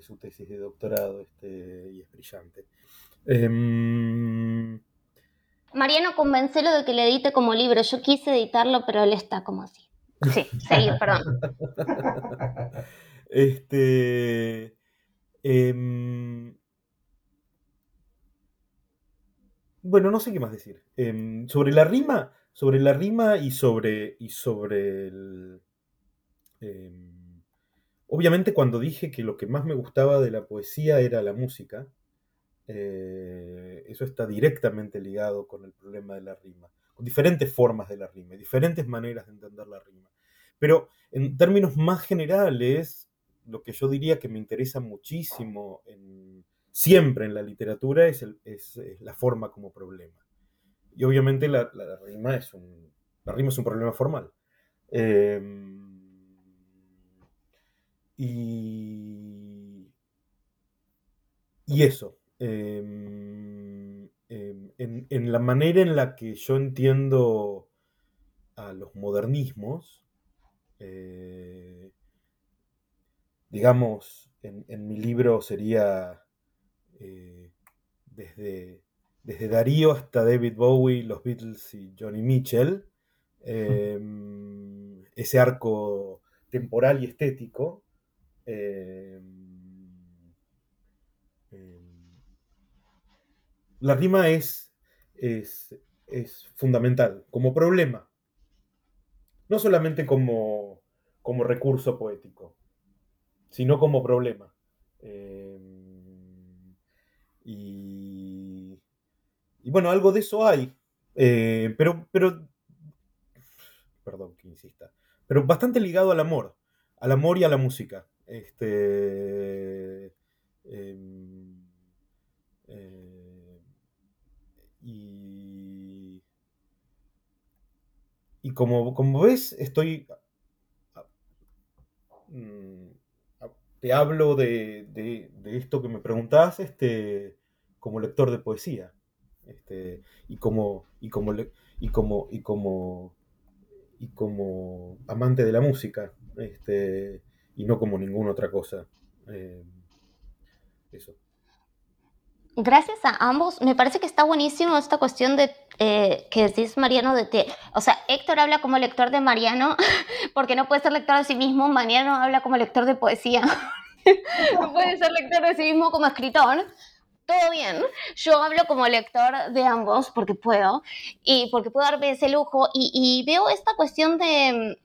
su tesis de doctorado este, y es brillante. Em, Mariano, convencelo de que le edite como libro. Yo quise editarlo, pero él está como así. Sí, (laughs) seguir, perdón. este. Em, Bueno, no sé qué más decir. Em, sobre la rima, sobre la rima y sobre, y sobre el... obviamente cuando dije que lo que más me gustaba de la poesía era la música, eh, eso está directamente ligado con el problema de la rima, con diferentes formas de la rima, diferentes maneras de entender la rima. Pero en términos más generales, lo que yo diría que me interesa muchísimo siempre en la literatura es, la forma como problema. Y obviamente la, rima, es un, la rima es un problema formal. Em, y, y eso, em, em, en, la manera en la que yo entiendo a los modernismos, eh, digamos, en, mi libro sería eh, desde, desde Darío hasta David Bowie, los Beatles y Johnny Mitchell, em, ese arco temporal y estético. Em, em, la rima es, es, es, fundamental como problema, no solamente como, como recurso poético sino como problema. Em, y, bueno, algo de eso hay, eh, pero, pero, perdón que insista, pero bastante ligado al amor, al amor y a la música. Este, em, eh, y, y como, como ves, estoy mm, te hablo de, esto que me preguntás este, como lector de poesía. Este, y como y como y como y como y como amante de la música este, y no como ninguna otra cosa. Eh, eso. Gracias a ambos. Me parece que está buenísimo esta cuestión de eh, que decís Mariano de que, o sea, Héctor habla como lector de Mariano, (laughs) porque no puede ser lector de sí mismo, Mariano habla como lector de poesía, (laughs) no puede ser lector de sí mismo como escritor, todo bien. Yo hablo como lector de ambos porque puedo y porque puedo darme ese lujo y, veo esta cuestión de,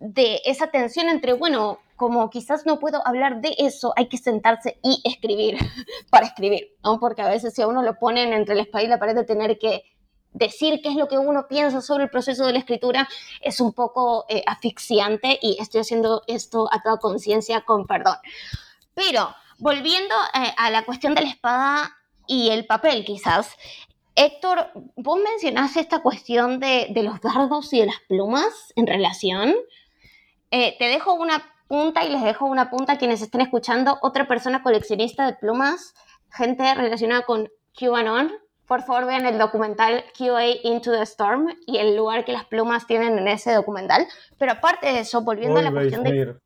de esa tensión entre, bueno, como quizás no puedo hablar de eso, hay que sentarse y escribir (laughs) para escribir, ¿no? Porque a veces si a uno lo ponen entre el espalda y la pared de tener que decir qué es lo que uno piensa sobre el proceso de la escritura es un poco eh, asfixiante y estoy haciendo esto a toda conciencia con perdón. Pero volviendo eh, a la cuestión de la espada y el papel quizás, Héctor, vos mencionaste esta cuestión de, los dardos y de las plumas en relación. Eh, te dejo una punta y les dejo una punta a quienes estén escuchando. Otra persona coleccionista de plumas, gente relacionada con QAnon, por favor vean el documental QA Into the Storm y el lugar que las plumas tienen en ese documental. Pero aparte de eso, volviendo a la cuestión de...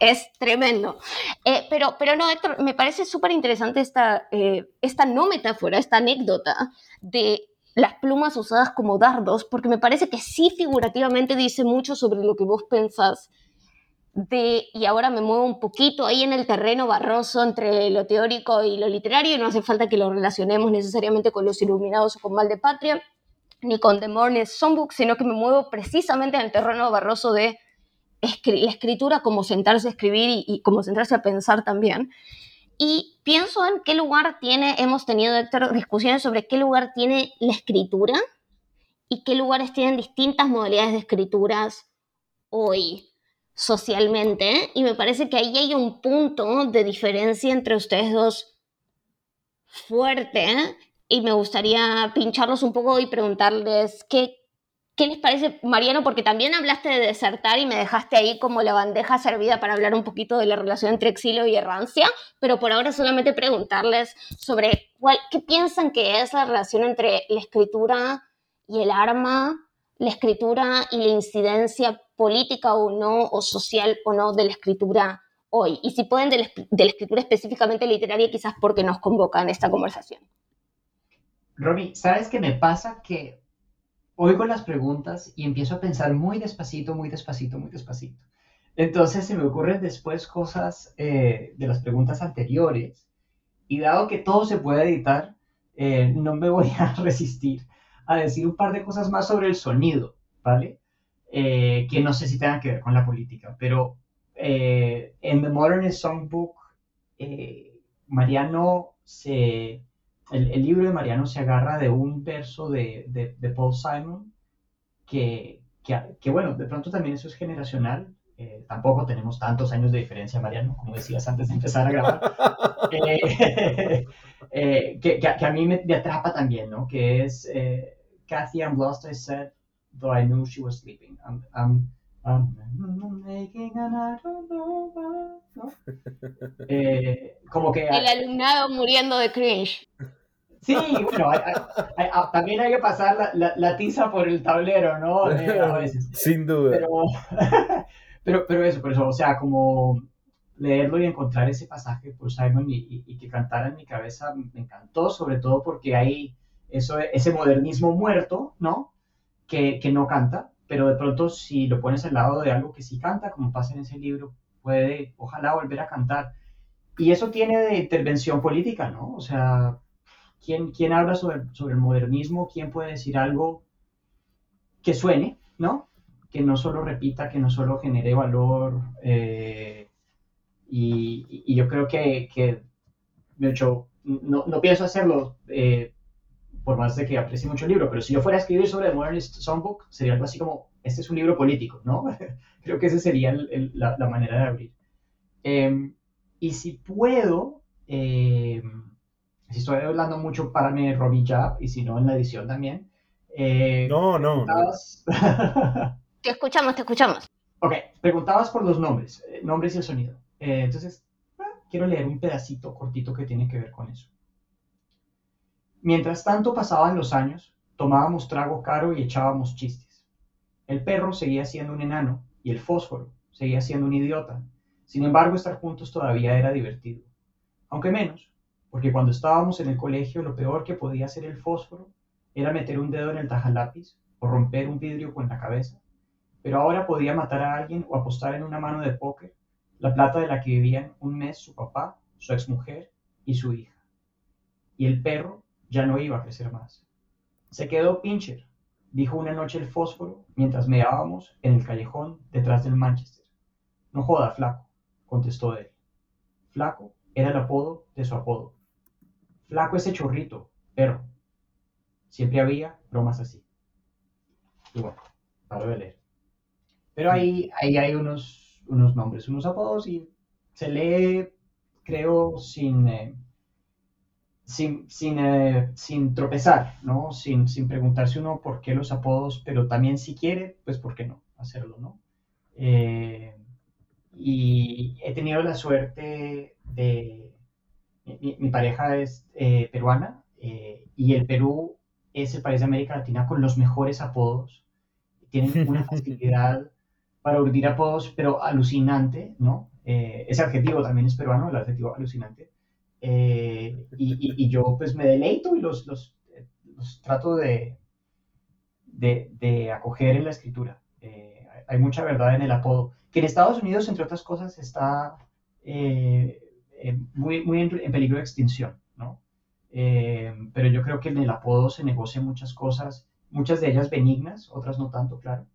Es tremendo. Eh, pero, pero no, Héctor, me parece súper interesante esta, eh, esta no metáfora, esta anécdota de las plumas usadas como dardos, porque me parece que sí figurativamente dice mucho sobre lo que vos pensás y ahora me muevo un poquito ahí en el terreno barroso entre lo teórico y lo literario, y no hace falta que lo relacionemos necesariamente con los iluminados o con Mal de Patria, ni con The Morning Songbook, sino que me muevo precisamente en el terreno barroso de la escritura como sentarse a escribir y, como sentarse a pensar también. Y pienso en qué lugar tiene, hemos tenido, Héctor, discusiones sobre qué lugar tiene la escritura y qué lugares tienen distintas modalidades de escrituras hoy socialmente. Y me parece que ahí hay un punto de diferencia entre ustedes dos fuerte y me gustaría pincharlos un poco y preguntarles qué, qué les parece, Mariano, porque también hablaste de desertar y me dejaste ahí como la bandeja servida para hablar un poquito de la relación entre exilio y errancia, pero por ahora solamente preguntarles sobre cuál, qué piensan que es la relación entre la escritura y el arma, la escritura y la incidencia política o no, o social o no de la escritura hoy. Y si pueden, de la, escritura específicamente literaria, quizás porque nos convocan esta conversación. Romy, ¿sabes qué me pasa? Que oigo las preguntas y empiezo a pensar muy despacito, muy despacito, muy despacito. Entonces se me ocurren después cosas eh, de las preguntas anteriores y dado que todo se puede editar, eh, no me voy a (laughs) resistir a decir un par de cosas más sobre el sonido, ¿vale? Eh, que no sé si tengan que ver con la política, pero en The Modernist Songbook, Mariano se, el, libro de Mariano se agarra de un verso de, de, Paul Simon que, que, bueno, de pronto también eso es generacional. tampoco tenemos tantos años de diferencia, Mariano, como decías antes de empezar a grabar. (laughs) (laughs) que, que, a mí me, me, atrapa también, ¿no? Que es Kathy, I'm lost, I said, though I knew she was sleeping. I'm, I'm, I'm making an ¿no? (laughs) Eh, como que... El alumnado muriendo de cringe. Sí, bueno, hay, hay, hay, también hay que pasar la, la, la, tiza por el tablero, ¿no? (laughs) Eh, a veces. Sin duda. Pero, (laughs) pero, pero, eso, por eso, o sea, como leerlo y encontrar ese pasaje por Simon y, y, y que cantara en mi cabeza me encantó, sobre todo porque hay eso, ese modernismo muerto, ¿no? Que, que, no canta, pero de pronto si lo pones al lado de algo que sí canta, como pasa en ese libro, puede, ojalá, volver a cantar. Y eso tiene de intervención política, ¿no? O sea, ¿quién, quién habla sobre, sobre el modernismo? ¿Quién puede decir algo que suene, ¿no? Que no solo repita, que no solo genere valor. Eh, y, y, yo creo que, que de hecho, no, no pienso hacerlo eh, por más de que aprecie mucho el libro, pero si yo fuera a escribir sobre The Modernist Songbook, sería algo así como, este es un libro político, ¿no? (laughs) Creo que esa sería la, manera de abrir. Em, y si puedo, em, si estoy hablando mucho, para mi Robbie Jab, y si no, en la edición también. Eh, no, no. (laughs) te escuchamos, te escuchamos. Ok, preguntabas por los nombres, eh, nombres y el sonido. Eh, entonces, ah, quiero leer un pedacito cortito que tiene que ver con eso. Mientras tanto pasaban los años, tomábamos trago caro y echábamos chistes. El perro seguía siendo un enano y el fósforo seguía siendo un idiota. Sin embargo, estar juntos todavía era divertido. Aunque menos, porque cuando estábamos en el colegio lo peor que podía hacer el fósforo era meter un dedo en el tajalápiz o romper un vidrio con la cabeza. Pero ahora podía matar a alguien o apostar en una mano de póker la plata de la que vivían un mes su papá, su exmujer y su hija. Y el perro ya no iba a crecer más. Se quedó Pincher, dijo una noche el fósforo mientras meábamos en el callejón detrás del Manchester. No joda, flaco, contestó él. Flaco era el apodo de su apodo. Flaco ese chorrito, perro. Siempre había bromas así. Y bueno, paro de leer. Pero ahí, ahí hay unos, unos nombres, unos apodos y se lee, creo, sin... Eh, sin, eh, sin tropezar, ¿no? Sin, sin, preguntarse uno por qué los apodos, pero también si quiere, pues por qué no hacerlo, ¿no? Eh, y he tenido la suerte de... Mi, pareja es eh, peruana y el Perú es el país de América Latina con los mejores apodos. Tienen una (laughs) facilidad para urdir apodos, pero alucinante, ¿no? ese adjetivo también es peruano, el adjetivo alucinante. Eh, y, yo pues me deleito y los, los, los trato de, de, acoger en la escritura. Eh, hay mucha verdad en el apodo, que en Estados Unidos, entre otras cosas, está eh, muy, muy en, peligro de extinción, ¿no? pero yo creo que en el apodo se negocian muchas cosas, muchas de ellas benignas, otras no tanto, claro.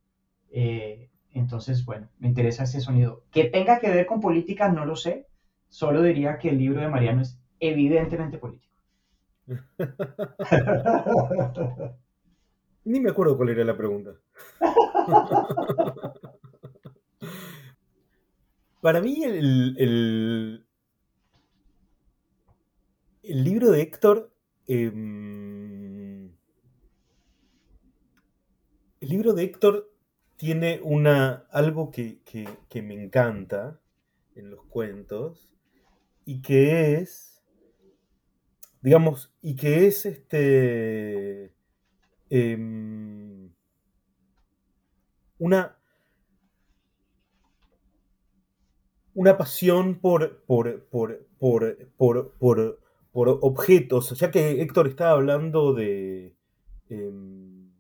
entonces, bueno, me interesa ese sonido. Que tenga que ver con política, no lo sé, Solo diría que el libro de Mariano es evidentemente político. (laughs) Ni me acuerdo cuál era la pregunta. (laughs) Para mí el, el, libro de Héctor... Em, el libro de Héctor tiene una, algo que, que me encanta en los cuentos, y que es, digamos, y que es este, em, una, una pasión por, por, por, por, objetos, ya que Héctor estaba hablando de, em,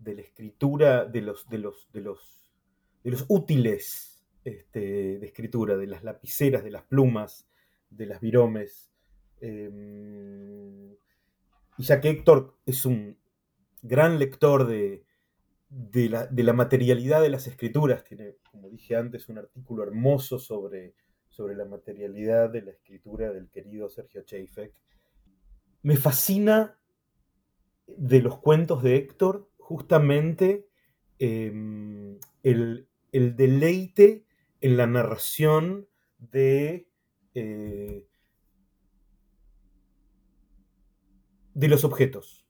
de la escritura, de los, de los, de los, de los útiles este, de escritura, de las lapiceras, de las plumas, de las viromes. Em, y ya que Héctor es un, gran lector de, de, la, de, la, materialidad de las escrituras. Tiene, como dije antes, un artículo hermoso sobre, sobre la materialidad de la escritura del querido Sergio Cheifek. Me fascina de los cuentos de Héctor justamente em, el, el, deleite en la narración de, eh, de los objetos.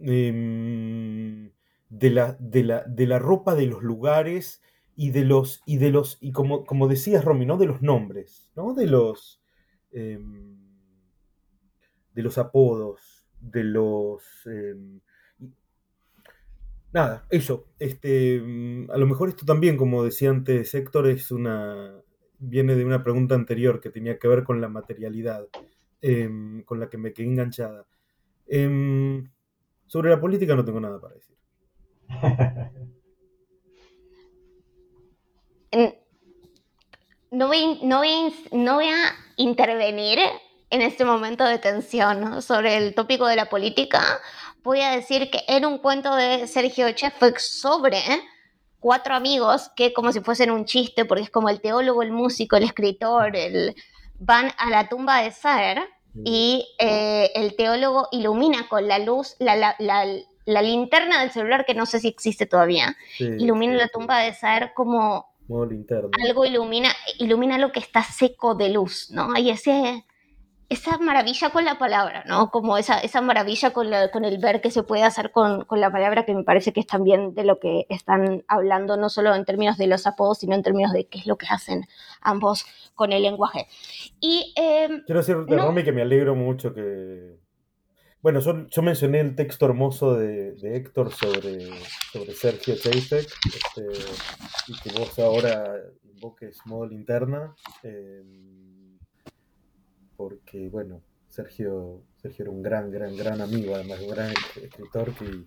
Em, de, la, de, la, de, la, ropa de los lugares y de los, y de los, y como, como decías, Romy, ¿no? De los nombres, ¿no? De los, em, de los apodos, de los, nada, eso. Este, mm, a lo mejor esto también, como decía antes Héctor, es una. viene de una pregunta anterior que tenía que ver con la materialidad, em, con la que me quedé enganchada. Em, sobre la política no tengo nada para decir. (laughs) No voy, no, no voy a intervenir en este momento de tensión sobre el tópico de la política, voy a decir que era un cuento de Sergio Chefek sobre cuatro amigos que como si fuesen un chiste, porque es como el teólogo, el músico, el escritor, el... van a la tumba de Saer y eh, el teólogo ilumina con la luz, la, la, la, linterna del celular, que no sé si existe todavía, ilumina la tumba de Saer como algo ilumina, ilumina lo que está seco de luz, ¿no? Hay ese esa maravilla con la palabra, ¿no? Como esa, esa maravilla con, con el ver que se puede hacer con, con, la palabra, que me parece que es también de lo que están hablando, no solo en términos de los apodos, sino en términos de qué es lo que hacen ambos con el lenguaje. Y, em, Quiero decirte, no, Romy, que me alegro mucho que... Bueno, yo, mencioné el texto hermoso de, de Héctor sobre, sobre Sergio Cheisek, este, y que vos ahora invoques modo linterna. Eh, porque, bueno, Sergio, Sergio era un gran, gran, gran amigo, además un gran escritor que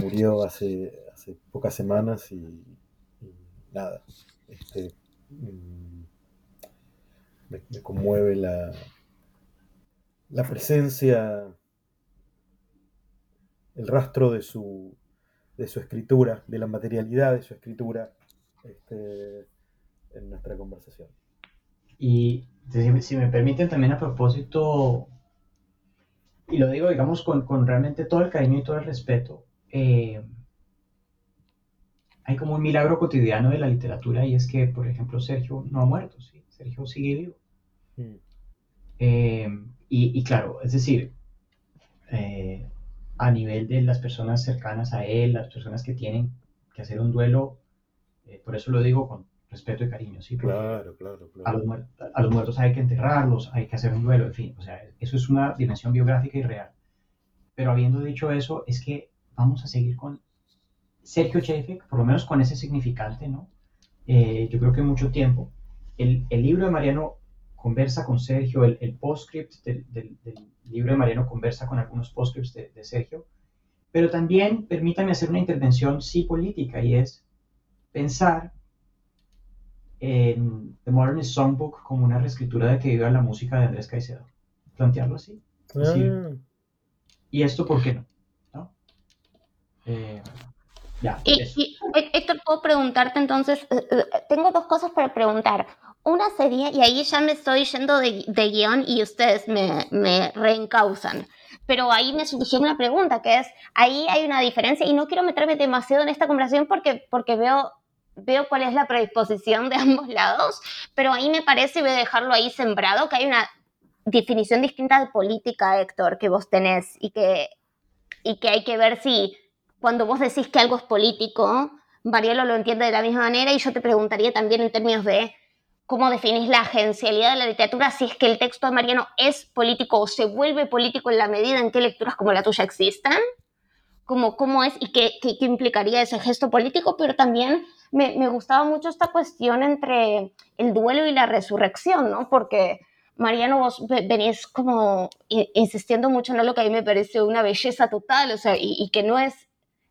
murió hace, hace pocas semanas y, nada, este, mm, me, conmueve la, la presencia, el rastro de su, de su escritura, de la materialidad de su escritura este, en nuestra conversación. Y si me permiten también a propósito, y lo digo, digamos, con, con realmente todo el cariño y todo el respeto, eh, hay como un milagro cotidiano de la literatura y es que, por ejemplo, Sergio no ha muerto, ¿sí? Sergio sigue vivo. Mm. Eh, y, y, claro, es decir, eh, a nivel de las personas cercanas a él, las personas que tienen que hacer un duelo, por eso lo digo con respeto y cariño, ¿sí? claro, claro, claro. A los, muertos hay que enterrarlos, hay que hacer un duelo, en fin, o sea, eso es una dimensión biográfica y real. Pero habiendo dicho eso, es que vamos a seguir con Sergio Chefek, por lo menos con ese significante, ¿no? Eh, yo creo que mucho tiempo. El, el, libro de Mariano conversa con Sergio, el, el postscript del, del, libro de Mariano conversa con algunos postscripts de, de Sergio, pero también permítanme hacer una intervención sí política y es pensar en The Modern Songbook como una reescritura de que viva la música de Andrés Caicedo. Plantearlo así. Ah. ¿Y esto por qué no? ¿No? Eh, ya, y, Héctor, puedo preguntarte entonces, eh, eh, tengo dos cosas para preguntar. Una sería, y ahí ya me estoy yendo de, de guion y ustedes me, me reencausan, pero ahí me surgió una pregunta que es, ahí hay una diferencia y no quiero meterme demasiado en esta conversación porque, porque veo veo cuál es la predisposición de ambos lados, pero ahí me parece, y voy a dejarlo ahí sembrado, que hay una definición distinta de política, Héctor, que vos tenés y que, y que hay que ver si cuando vos decís que algo es político, Marielo lo entiende de la misma manera y yo te preguntaría también en términos de cómo definís la agencialidad de la literatura, si es que el texto de Mariano es político o se vuelve político en la medida en que lecturas como la tuya existan, como cómo es y qué, qué, qué implicaría ese gesto político, pero también me, me, gustaba mucho esta cuestión entre el duelo y la resurrección, ¿no? Porque Mariano, vos venís como insistiendo mucho en lo que a mí me parece una belleza total, o sea, y, que no es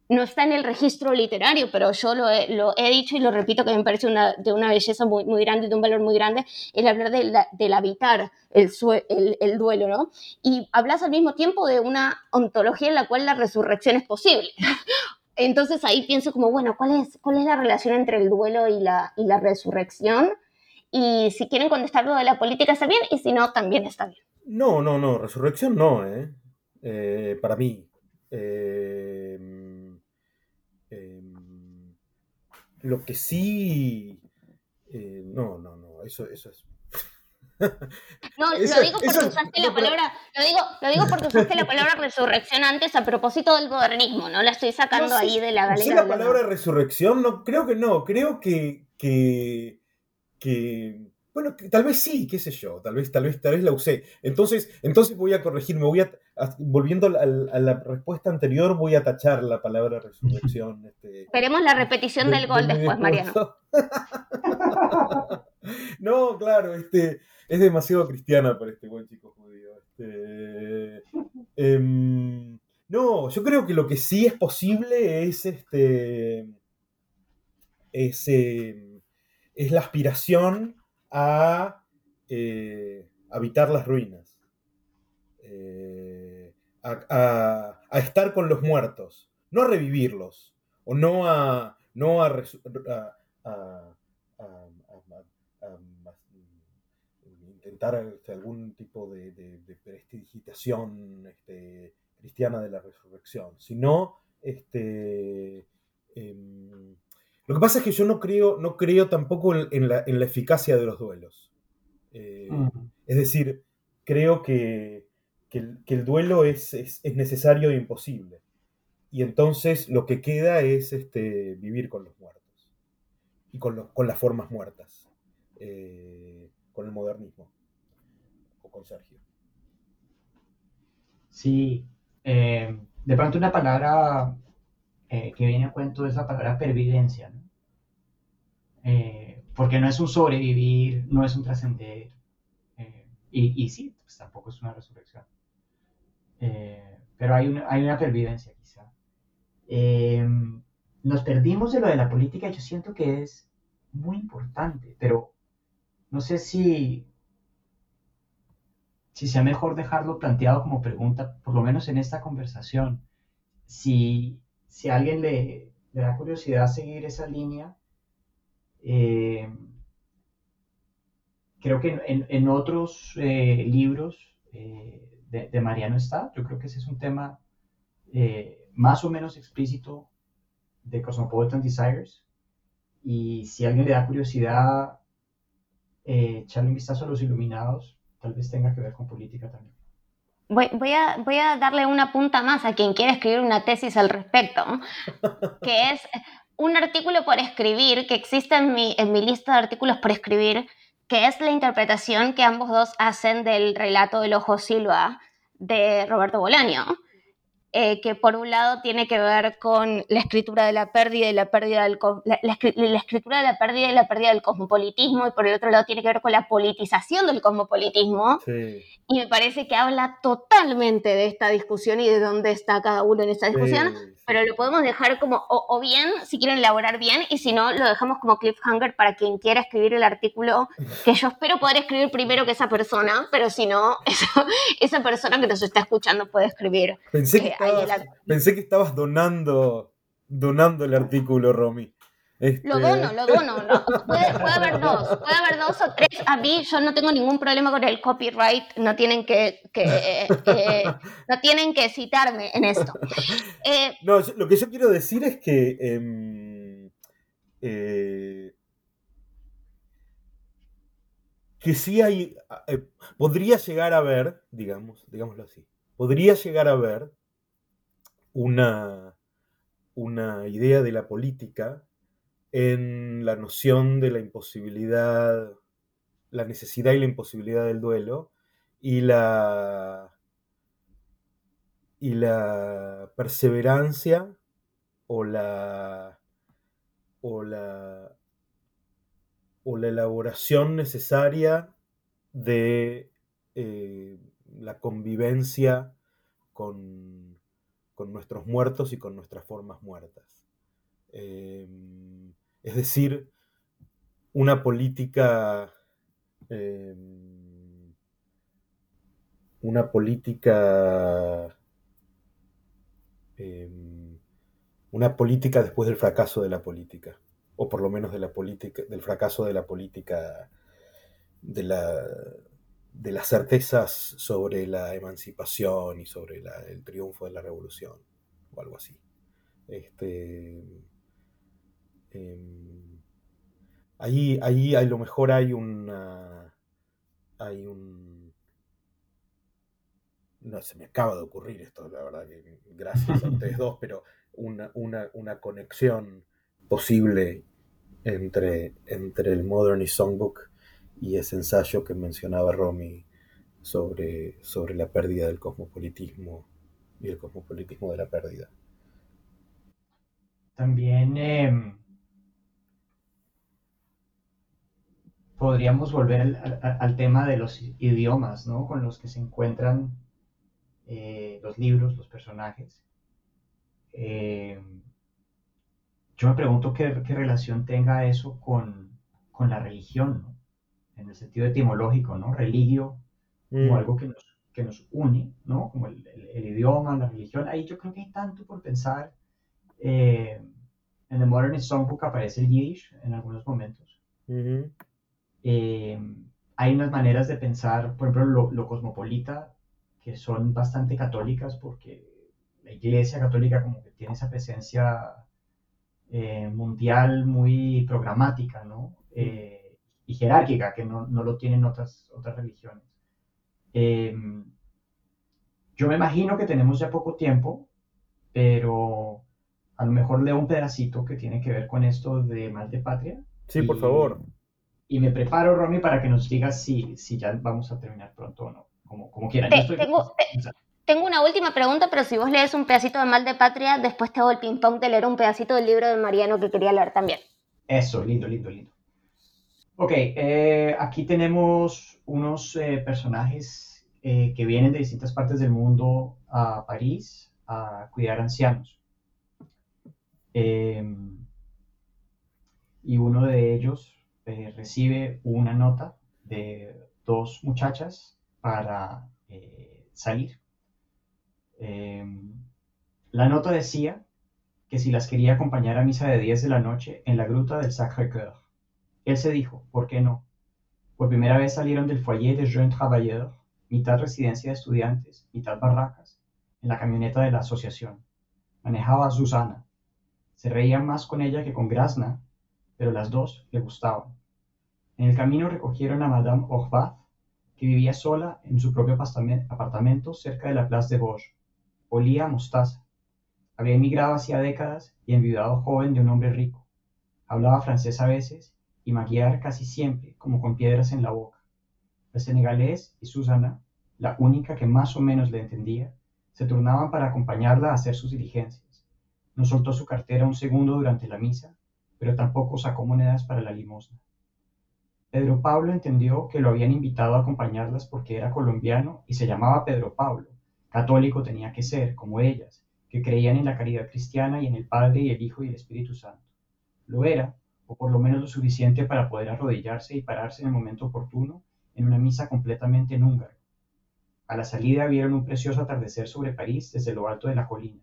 no está en el registro literario, pero yo lo he, dicho y lo repito que me parece una, de una belleza muy, muy grande, de un valor muy grande, el hablar del habitar el, el, el, duelo, ¿no? Y hablas al mismo tiempo de una ontología en la cual la resurrección es posible. (laughs) Entonces ahí pienso como, bueno, ¿cuál es, cuál es la relación entre el duelo y la, y la resurrección? Y si quieren contestar lo de la política está bien, y si no, también está bien. No, no, no, resurrección no, ¿eh? eh para mí. Eh, lo que sí. Eh, no, no, no, eso, eso es. No, lo (laughs) digo porque usaste la palabra, lo digo, lo digo porque usaste la palabra resurrección antes a propósito del modernismo, ¿no? La estoy sacando ahí de la galera. la palabra resurrección? No, creo que no, creo que, que, que bueno, tal vez sí, qué sé yo, tal vez, tal vez, tal vez la usé. Entonces, entonces voy a corregirme, voy a, volviendo a, la respuesta anterior, voy a tachar la palabra resurrección. (laughs) Este, Esperemos la repetición del gol después, Mariano. (laughs) no, claro, este, es demasiado cristiana para este buen chico judío. Este, em, no, yo creo que lo que sí es posible es este. es, em, es la aspiración a eh, habitar las ruinas, eh, a, estar con los muertos, no a revivirlos, o no a, no a, intentar este, algún tipo de, de, prestidigitación este, cristiana de la resurrección, sino este, em, lo que pasa es que yo no creo, no creo tampoco en, la, eficacia de los duelos. Eh, es decir, creo que, el, duelo es, necesario e imposible. Y entonces lo que queda es este, vivir con los muertos y con, las formas muertas, eh, con el modernismo o con Sergio. Sí, eh, de pronto una palabra que viene a cuento es la palabra pervivencia. Eh, porque no es un sobrevivir, no es un trascender, eh, y, y, sí, pues tampoco es una resurrección. Eh, pero hay una, hay una pervivencia quizá. nos perdimos de lo de la política, yo siento que es muy importante, pero no sé si, si sea mejor dejarlo planteado como pregunta, por lo menos en esta conversación. Si, si a alguien le, le da curiosidad seguir esa línea, eh, creo que en, otros eh, libros eh, de, Mariano está, yo creo que ese es un tema más o menos explícito de Cosmopolitan Desires. Y si alguien le da curiosidad, echarle un vistazo a los iluminados, tal vez tenga que ver con política también. Voy, voy, a, voy, a, darle una punta más a quien quiera escribir una tesis al respecto, (laughs) que es un artículo por escribir que existe en mi, en mi lista de artículos por escribir, que es la interpretación que ambos dos hacen del relato del ojo Silva de Roberto Bolaño. Eh, que por un lado tiene que ver con la escritura de la pérdida y la pérdida del la, escritura de la pérdida y la pérdida del cosmopolitismo y por el otro lado tiene que ver con la politización del cosmopolitismo. Y me parece que habla totalmente de esta discusión y de dónde está cada uno en esta discusión pero lo podemos dejar como o, bien si quieren elaborar bien y si no lo dejamos como cliffhanger para quien quiera escribir el artículo que yo espero poder escribir primero que esa persona pero si no (laughs) esa, persona que nos está escuchando puede escribir pensé que Pensé que estabas donando, donando el artículo, Romy. Este, lo dono, lo dono. Puede, haber (laughs) dos, puede haber dos o tres. A mí yo no tengo ningún problema con el copyright, no tienen que, eh, no tienen que citarme en esto. Eh, no, lo que yo quiero decir es que em, eh, que sí hay, podría llegar a ver, digamos, digámoslo así, podría llegar a ver una, una idea de la política en la noción de la imposibilidad, la necesidad y la imposibilidad del duelo y la, y la perseverancia o la, o la, o la elaboración necesaria de eh, la convivencia con con nuestros muertos y con nuestras formas muertas. Em, es decir, una política, em, una política, em, una política después del fracaso de la política, o por lo menos de la política, del fracaso de la política, de la, de las certezas sobre la emancipación y sobre el triunfo de la revolución, o algo así. Este, em, ahí, ahí a lo mejor hay una. Hay un. No, se me acaba de ocurrir esto, la verdad que gracias a (laughs) ustedes dos, pero una, una, conexión posible entre, entre el Modernist Songbook y ese ensayo que mencionaba Romy sobre, sobre la pérdida del cosmopolitismo y el cosmopolitismo de la pérdida. También em, podríamos volver al, tema de los idiomas, ¿no? Con los que se encuentran eh, los libros, los personajes. Em, yo me pregunto qué, relación tenga eso con, con la religión, ¿no? en el sentido etimológico, ¿no? Religio, como mm. algo que nos, que nos une, ¿no? Como el, el, idioma, la religión. Ahí yo creo que hay tanto por pensar. Eh, en el Modern Songbook aparece el Yiddish en algunos momentos. Eh, hay unas maneras de pensar, por ejemplo, lo, lo, cosmopolita, que son bastante católicas porque la Iglesia católica como que tiene esa presencia eh, mundial muy programática, ¿no? Eh, y jerárquica, que no, no, lo tienen otras, otras religiones. Em, yo me imagino que tenemos ya poco tiempo, pero a lo mejor leo un pedacito que tiene que ver con esto de mal de patria. Sí, por favor. Y me preparo, Romy, para que nos digas si, si ya vamos a terminar pronto o no, como, como quieran. tengo, tengo una última pregunta, pero si vos lees un pedacito de mal de patria, después te hago el ping-pong de leer un pedacito del libro de Mariano que quería leer también. Eso, lindo, lindo, lindo. Ok, eh, aquí tenemos unos eh, personajes eh, que vienen de distintas partes del mundo a París a cuidar ancianos. Em, y uno de ellos recibe una nota de dos muchachas para salir. Em, la nota decía que si las quería acompañar a misa de 10 de la noche en la gruta del Sacré-Cœur. Él se dijo, ¿por qué no? Por primera vez salieron del foyer de Jeunes Travailleurs, mitad residencia de estudiantes, mitad barracas, en la camioneta de la asociación. Manejaba a Susana. Se reían más con ella que con Grasna, pero las dos le gustaban. En el camino recogieron a Madame Orvath, que vivía sola en su propio apartamento cerca de la Place de Vosges. Olía a mostaza. Había emigrado hacía décadas y enviudado joven de un hombre rico. Hablaba francés a veces y maquillar casi siempre como con piedras en la boca. El senegalés y Susana, la única que más o menos le entendía, se turnaban para acompañarla a hacer sus diligencias. No soltó su cartera un segundo durante la misa, pero tampoco sacó monedas para la limosna. Pedro Pablo entendió que lo habían invitado a acompañarlas porque era colombiano y se llamaba Pedro Pablo. Católico tenía que ser, como ellas, que creían en la caridad cristiana y en el Padre y el Hijo y el Espíritu Santo. Lo era, o por lo menos lo suficiente para poder arrodillarse y pararse en el momento oportuno en una misa completamente en húngaro. A la salida vieron un precioso atardecer sobre París desde lo alto de la colina.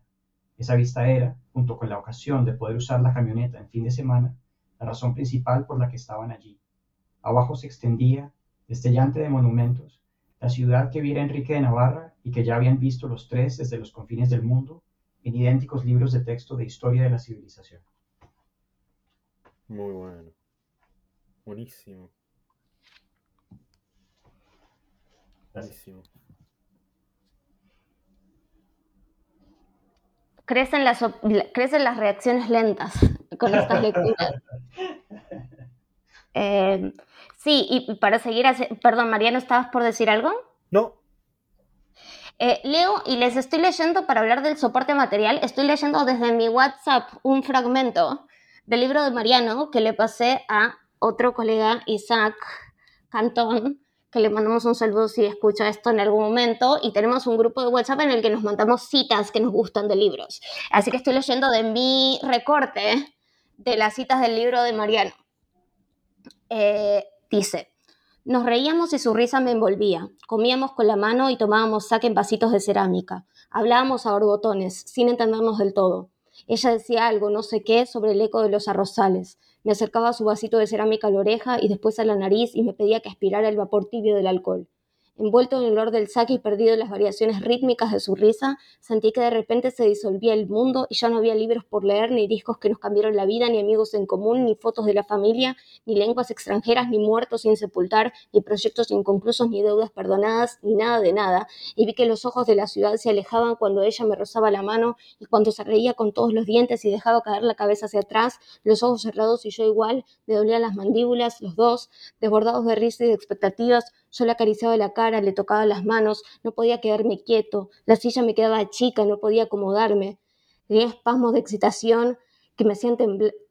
Esa vista era, junto con la ocasión de poder usar la camioneta en fin de semana, la razón principal por la que estaban allí. Abajo se extendía, destellante de monumentos, la ciudad que viera Enrique de Navarra y que ya habían visto los tres desde los confines del mundo en idénticos libros de texto de historia de la civilización. Muy bueno. Buenísimo. Buenísimo. Crecen las, crecen las reacciones lentas con estas lecturas. (laughs) Eh, sí, y para seguir, perdón, Mariano, ¿estabas por decir algo? No. Eh, leo y les estoy leyendo para hablar del soporte material, estoy leyendo desde mi WhatsApp un fragmento del libro de Mariano que le pasé a otro colega, Isaac Cantón, que le mandamos un saludo si escucha esto en algún momento, y tenemos un grupo de WhatsApp en el que nos mandamos citas que nos gustan de libros. Así que estoy leyendo de mi recorte de las citas del libro de Mariano. Eh, dice, nos reíamos y su risa me envolvía. Comíamos con la mano y tomábamos saque en vasitos de cerámica. Hablábamos a borbotones, sin entendernos del todo. Ella decía algo, no sé qué, sobre el eco de los arrozales. Me acercaba su vasito de cerámica a la oreja y después a la nariz y me pedía que aspirara el vapor tibio del alcohol. Envuelto en el olor del saque y perdido en las variaciones rítmicas de su risa, sentí que de repente se disolvía el mundo y ya no había libros por leer, ni discos que nos cambiaron la vida, ni amigos en común, ni fotos de la familia, ni lenguas extranjeras, ni muertos sin sepultar, ni proyectos inconclusos, ni deudas perdonadas, ni nada de nada. Y vi que los ojos de la ciudad se alejaban cuando ella me rozaba la mano y cuando se reía con todos los dientes y dejaba caer la cabeza hacia atrás, los ojos cerrados y yo igual, me dolían las mandíbulas, los dos, desbordados de risa y de expectativas, yo le acariciaba la cara, le tocaba las manos, no podía quedarme quieto, la silla me quedaba chica, no podía acomodarme. Tenía espasmos de excitación que me hacían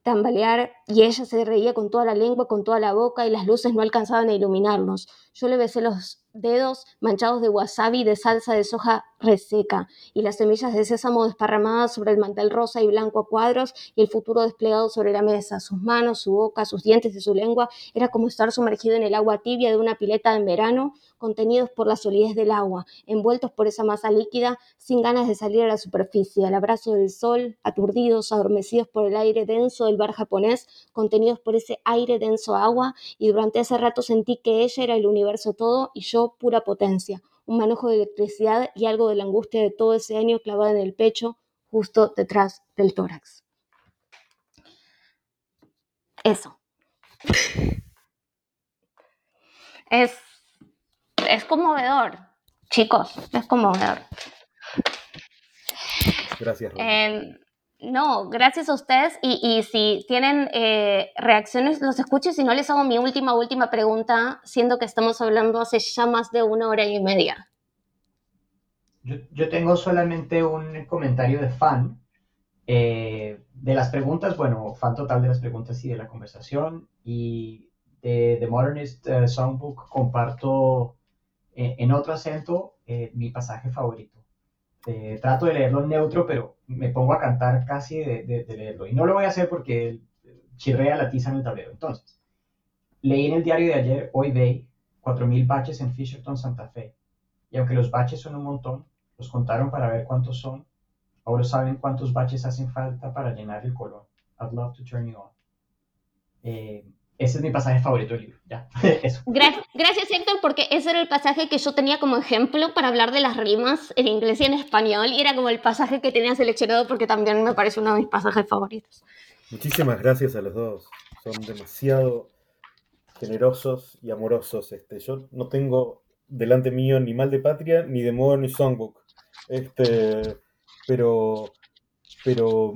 tambalear y ella se reía con toda la lengua, con toda la boca y las luces no alcanzaban a iluminarnos. Yo le besé los dedos manchados de wasabi de salsa de soja reseca, y las semillas de sésamo desparramadas sobre el mantel rosa y blanco a cuadros, y el futuro desplegado sobre la mesa. Sus manos, su boca, sus dientes y su lengua era como estar sumergido en el agua tibia de una pileta en verano, contenidos por la solidez del agua, envueltos por esa masa líquida, sin ganas de salir a la superficie, al abrazo del sol, aturdidos, adormecidos por el aire denso del bar japonés, contenidos por ese aire denso agua, y durante ese rato sentí que ella era el universo todo y yo pura potencia, un manojo de electricidad y algo de la angustia de todo ese año clavada en el pecho, justo detrás del tórax. Eso. (laughs) Es, es conmovedor, chicos, es conmovedor. Gracias. No, gracias a ustedes. Y, si tienen eh, reacciones, los escucho. Y si no, les hago mi última, última pregunta, siendo que estamos hablando hace ya más de una hora y media. Yo, tengo solamente un comentario de fan. Eh, de las preguntas, bueno, fan total de las preguntas y de la conversación. Y de The Modernist eh, Songbook comparto en otro acento mi pasaje favorito. Trato de leerlo neutro, pero me pongo a cantar casi de, leerlo. Y no lo voy a hacer porque chirrea la tiza en el tablero. Entonces, leí en el diario de ayer, hoy Day, 4.000 baches en Fisherton, Santa Fe. Y aunque los baches son un montón, los contaron para ver cuántos son. Ahora saben cuántos baches hacen falta para llenar el color. I'd love to turn you on. Eh, ese es mi pasaje favorito del libro. Ya, (laughs) eso. Gracias, Héctor, porque ese era el pasaje que yo tenía como ejemplo para hablar de las rimas en inglés y en español. Y era como el pasaje que tenía seleccionado porque también me parece uno de mis pasajes favoritos. Muchísimas gracias a los dos. Son demasiado generosos y amorosos. Este, yo no tengo delante mío ni Mal de Patria ni de Modern ni Songbook. Este, pero, pero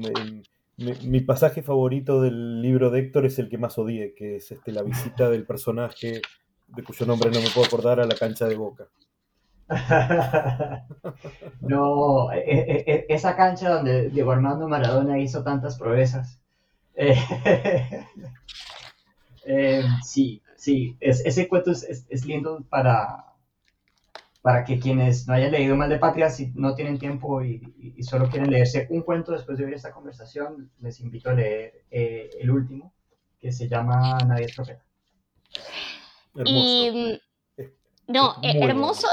mi, pasaje favorito del libro de Héctor es el que más odié, que es este, la visita del personaje de cuyo nombre no me puedo acordar a la cancha de Boca. (laughs) no, e, e, e, esa cancha donde Diego Armando Maradona hizo tantas proezas. (laughs) Eh, sí, sí, ese cuento es lindo para, para que quienes no hayan leído Mal de Patria, si no tienen tiempo y, solo quieren leerse un cuento después de oír esta conversación, les invito a leer eh, el último, que se llama Nadie es profeta. Y, no, eh, hermoso,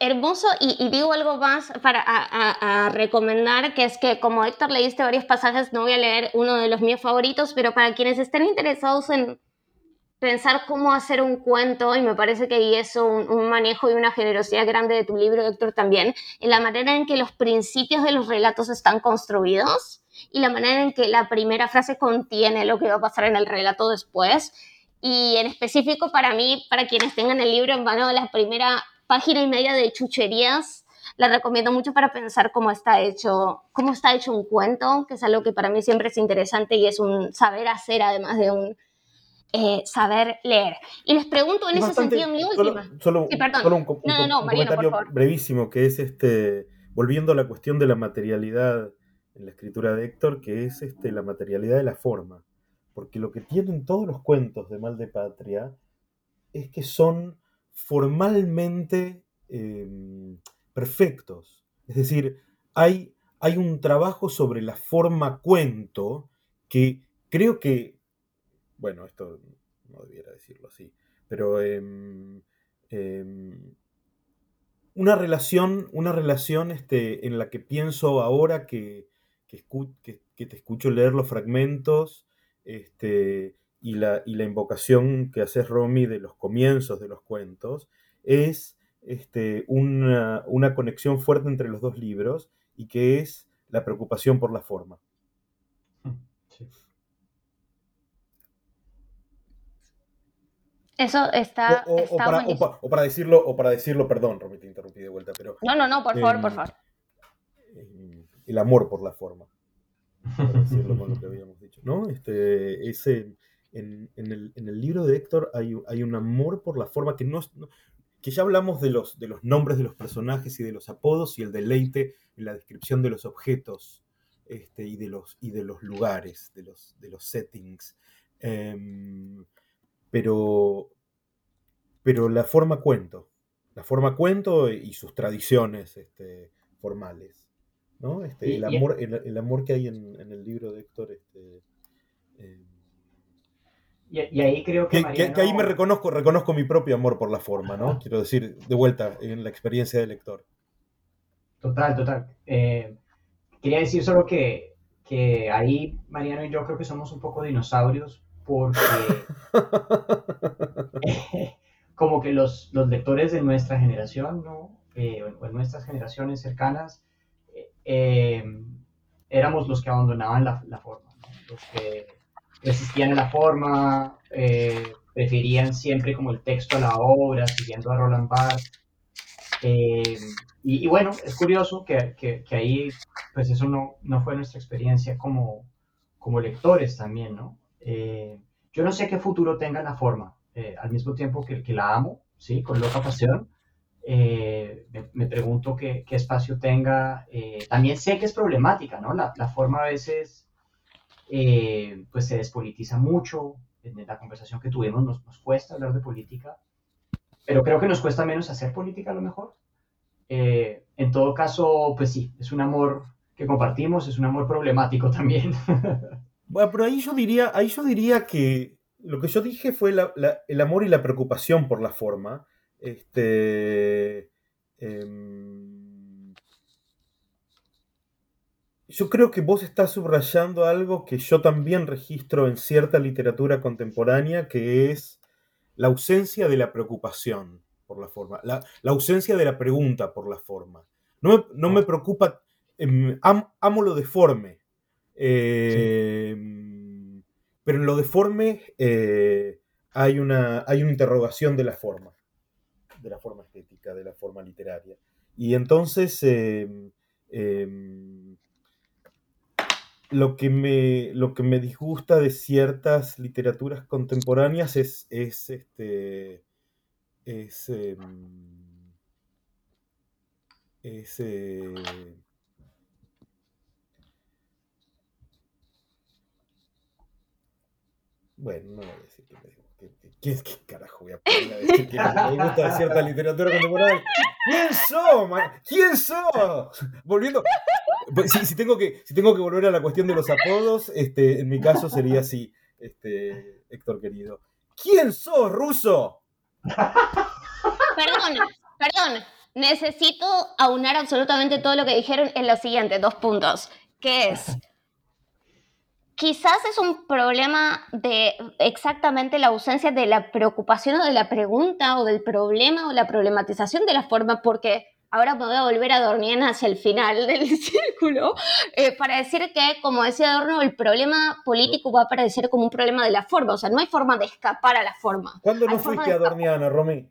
hermoso, y, digo algo más para a, recomendar, que es que como Héctor leíste varios pasajes, no voy a leer uno de los míos favoritos, pero para quienes estén interesados en pensar cómo hacer un cuento, y me parece que ahí es un, manejo y una generosidad grande de tu libro, Héctor, también, en la manera en que los principios de los relatos están construidos y la manera en que la primera frase contiene lo que va a pasar en el relato después. Y en específico para mí, para quienes tengan el libro en mano, la primera página y media de chucherías, la recomiendo mucho para pensar cómo está hecho, cómo está hecho un cuento, que es algo que para mí siempre es interesante y es un saber hacer además de un eh, saber leer. Y les pregunto en ese sentido mi última. Solo, un, comentario brevísimo, que es este, volviendo a la cuestión de la materialidad en la escritura de Héctor, que es este, la materialidad de la forma. Porque lo que tienen todos los cuentos de Mal de Patria es que son formalmente em, perfectos. Es decir, hay, hay un trabajo sobre la forma cuento que creo que, bueno, esto no debiera decirlo así, pero em, em, una relación, una relación este, en la que pienso ahora que, que, te escucho leer los fragmentos este, y, la, y la invocación que haces, Romy, de los comienzos de los cuentos, es este, una, una, conexión fuerte entre los dos libros y que es la preocupación por la forma. Eso está. O, para, decirlo, o para decirlo, perdón, Romy, te interrumpí de vuelta, pero. No, no, no, por favor, por em, favor. Em, el amor por la forma. Para decirlo con lo que habíamos dicho. ¿No? Este, ese, en, el, libro de Héctor hay, un amor por la forma que no, que ya hablamos de los, de los nombres de los personajes y de los apodos y el deleite en la descripción de los objetos este, y, de los, y de los lugares, de los, de los settings. Em, pero, pero la forma cuento, la forma cuento y sus tradiciones este, formales. ¿no? Este, el, amor, el, amor que hay en, el libro de Héctor. Este, em, y, ahí creo que, que, ahí me reconozco, reconozco mi propio amor por la forma, ¿no? Quiero decir, de vuelta, en la experiencia del lector. Total, total. Eh, quería decir solo que, que ahí Mariano y yo creo que somos un poco dinosaurios porque (laughs) como que los, los, lectores de nuestra generación, ¿no? Eh, o en nuestras generaciones cercanas, eh, éramos los que abandonaban la, la forma, los que resistían a la forma, eh, preferían siempre como el texto a la obra, siguiendo a Roland Barthes. Eh, y, bueno, es curioso que, que, que, ahí, pues eso no, no fue nuestra experiencia como, como lectores también, ¿no? Eh, yo no sé qué futuro tenga la forma, al mismo tiempo que, que la amo, ¿sí? Con loca pasión. Me, me, pregunto qué, qué, espacio tenga. también sé que es problemática, ¿no? La, la forma a veces eh, pues se despolitiza mucho. En la conversación que tuvimos nos, nos, cuesta hablar de política, pero creo que nos cuesta menos hacer política a lo mejor. Eh, en todo caso, pues sí, es un amor que compartimos, es un amor problemático también. (laughs) Bueno, pero ahí yo diría, ahí yo diría que lo que yo dije fue el amor y la preocupación por la forma. Este, em, yo creo que vos estás subrayando algo que yo también registro en cierta literatura contemporánea, que es la ausencia de la preocupación por la forma, la, ausencia de la pregunta por la forma. No me, ah. preocupa, em, amo lo deforme, em, pero en lo deforme eh, hay, una, hay una interrogación de la forma, de la forma estética, de la forma literaria. Y entonces... Em, lo que me, lo que me disgusta de ciertas literaturas contemporáneas es, es este. Es. Em, es bueno, no voy a decir que me ¿Qué, ¿Qué, carajo voy a poner a decir que me gusta cierta literatura contemporánea? ¿Quién sos, ¿Quién sos? Volviendo, pues, si, tengo que, si tengo que volver a la cuestión de los apodos, este, en mi caso sería así, este, Héctor querido. ¿Quién sos, ruso? Perdón, perdón. Necesito aunar absolutamente todo lo que dijeron en lo siguiente, dos puntos. ¿Qué es? Quizás es un problema de exactamente la ausencia de la preocupación o de la pregunta o del problema o la problematización de la forma, porque ahora me voy a volver a dormir hacia el final del (laughs) círculo, eh, para decir que, como decía Adorno, el problema político va a aparecer como un problema de la forma, o sea, no hay forma de escapar a la forma. ¿Cuándo no fuiste adorniana, Romy?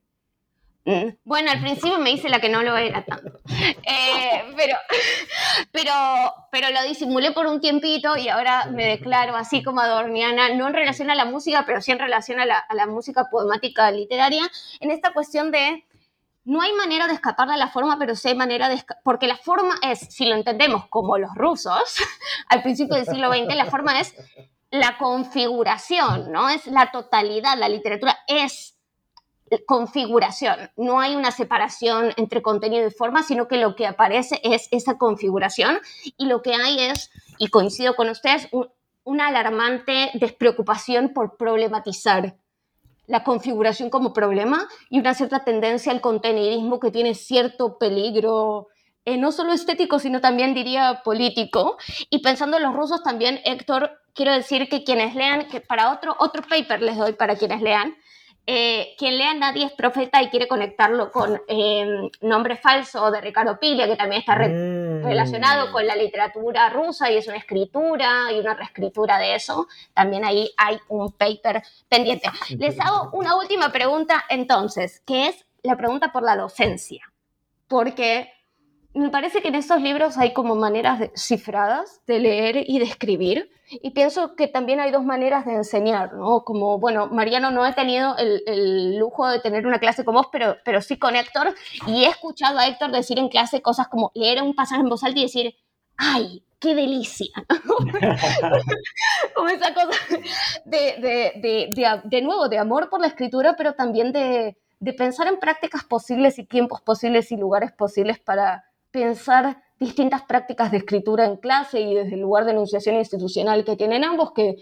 Bueno, al principio me hice la que no lo era tanto. Eh, pero, pero, pero lo disimulé por un tiempito y ahora me declaro así como adorniana, no en relación a la música, pero sí en relación a la, a la música poemática literaria, en esta cuestión de no hay manera de escapar de la forma, pero sí hay manera de porque la forma es, si lo entendemos como los rusos, (laughs) al principio del siglo XX, la forma es la configuración, ¿no? Es la totalidad, la literatura es configuración. No hay una separación entre contenido y forma, sino que lo que aparece es esa configuración y lo que hay es, y coincido con ustedes, una alarmante despreocupación por problematizar la configuración como problema y una cierta tendencia al contenidismo que tiene cierto peligro, eh, no solo estético, sino también diría político. Y pensando en los rusos también, Héctor, quiero decir que quienes lean, que para otro, otro paper les doy para quienes lean, eh, quien lea Nadie es profeta y quiere conectarlo con eh, Nombre Falso de Ricardo Piglia, que también está mm. relacionado con la literatura rusa y es una escritura y una reescritura de eso, también ahí hay un paper pendiente. Les hago una última pregunta entonces, que es la pregunta por la docencia, porque me parece que en estos libros hay como maneras cifradas de leer y de escribir. Y pienso que también hay dos maneras de enseñar, ¿no? Como, bueno, Mariano, no he tenido el, lujo de tener una clase con vos, pero, pero sí con Héctor. Y he escuchado a Héctor decir en clase cosas como leer un pasaje en voz alta y decir, ¡ay, qué delicia! (laughs) como esa cosa de, de, de, de, nuevo, de amor por la escritura, pero también de, de pensar en prácticas posibles y tiempos posibles y lugares posibles para pensar distintas prácticas de escritura en clase y desde el lugar de enunciación institucional que tienen ambos, que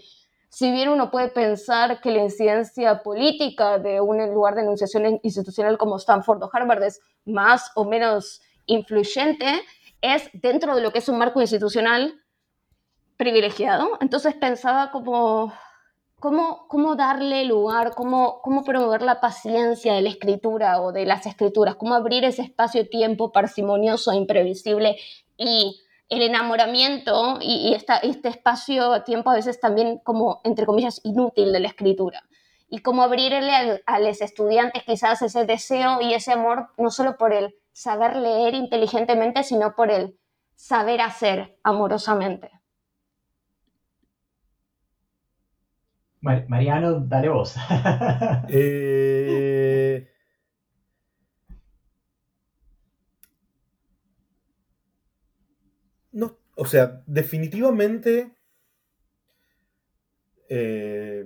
si bien uno puede pensar que la incidencia política de un lugar de enunciación institucional como Stanford o Harvard es más o menos influyente, es dentro de lo que es un marco institucional privilegiado. Entonces pensaba como ¿Cómo, darle lugar, cómo, cómo promover la paciencia de la escritura o de las escrituras? ¿Cómo abrir ese espacio-tiempo parsimonioso, e imprevisible y el enamoramiento y, este espacio-tiempo a veces también como, entre comillas, inútil de la escritura? Y cómo abrirle a los estudiantes quizás ese deseo y ese amor, no solo por el saber leer inteligentemente, sino por el saber hacer amorosamente. Mariano, dale voz. (laughs) Eh, no, o sea, definitivamente eh,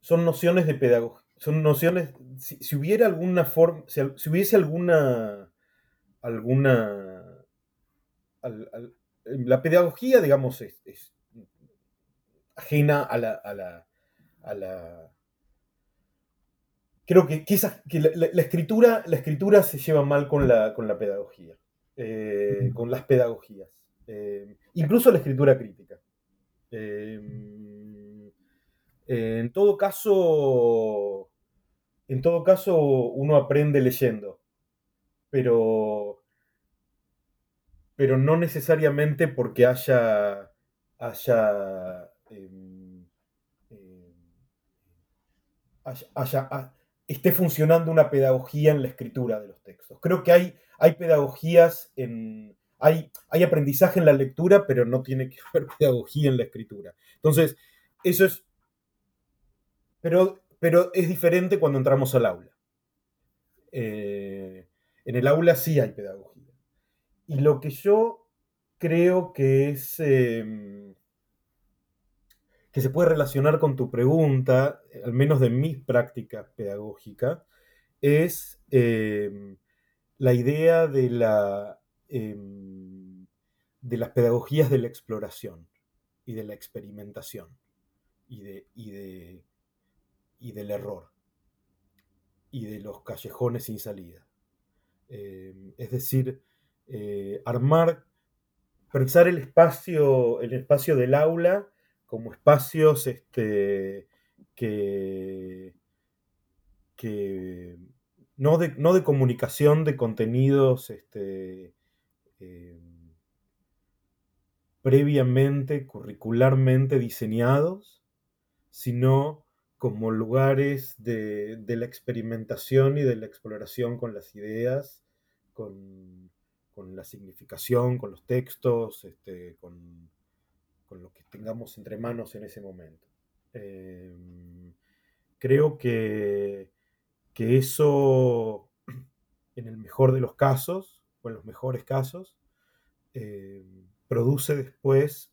son nociones de pedagogía, son nociones, si, hubiera alguna forma, si, hubiese alguna, alguna, la pedagogía, digamos, es ajena a la, a la, a la creo que, quizás que la, escritura, la escritura se lleva mal con la, con la pedagogía, eh, con las pedagogías, eh, incluso la escritura crítica. Eh, en todo caso, en todo caso, uno aprende leyendo, pero, pero no necesariamente porque haya, haya Em, em, esté funcionando una pedagogía en la escritura de los textos. Creo que hay, hay pedagogías en... Hay, hay aprendizaje en la lectura, pero no tiene que (laughs) haber pedagogía en la escritura. Entonces, eso es... Pero, pero es diferente cuando entramos al aula. Eh, en el aula sí hay pedagogía. Y lo que yo creo que es... Em, que se puede relacionar con tu pregunta, al menos de mi práctica pedagógica, es em, la idea de, la, em, de las pedagogías de la exploración y de la experimentación y, de, y, del error y de los callejones sin salida. Em, es decir, eh, armar, pensar el espacio, el espacio del aula como espacios este, que, no, de, no, de, comunicación de contenidos este, em, previamente, curricularmente diseñados, sino como lugares de, la experimentación y de la exploración con las ideas, con, la significación, con los textos, este, con, con lo que tengamos entre manos en ese momento. Em, creo que, que eso, (clears throat) en el mejor de los casos, o en los mejores casos, em, produce después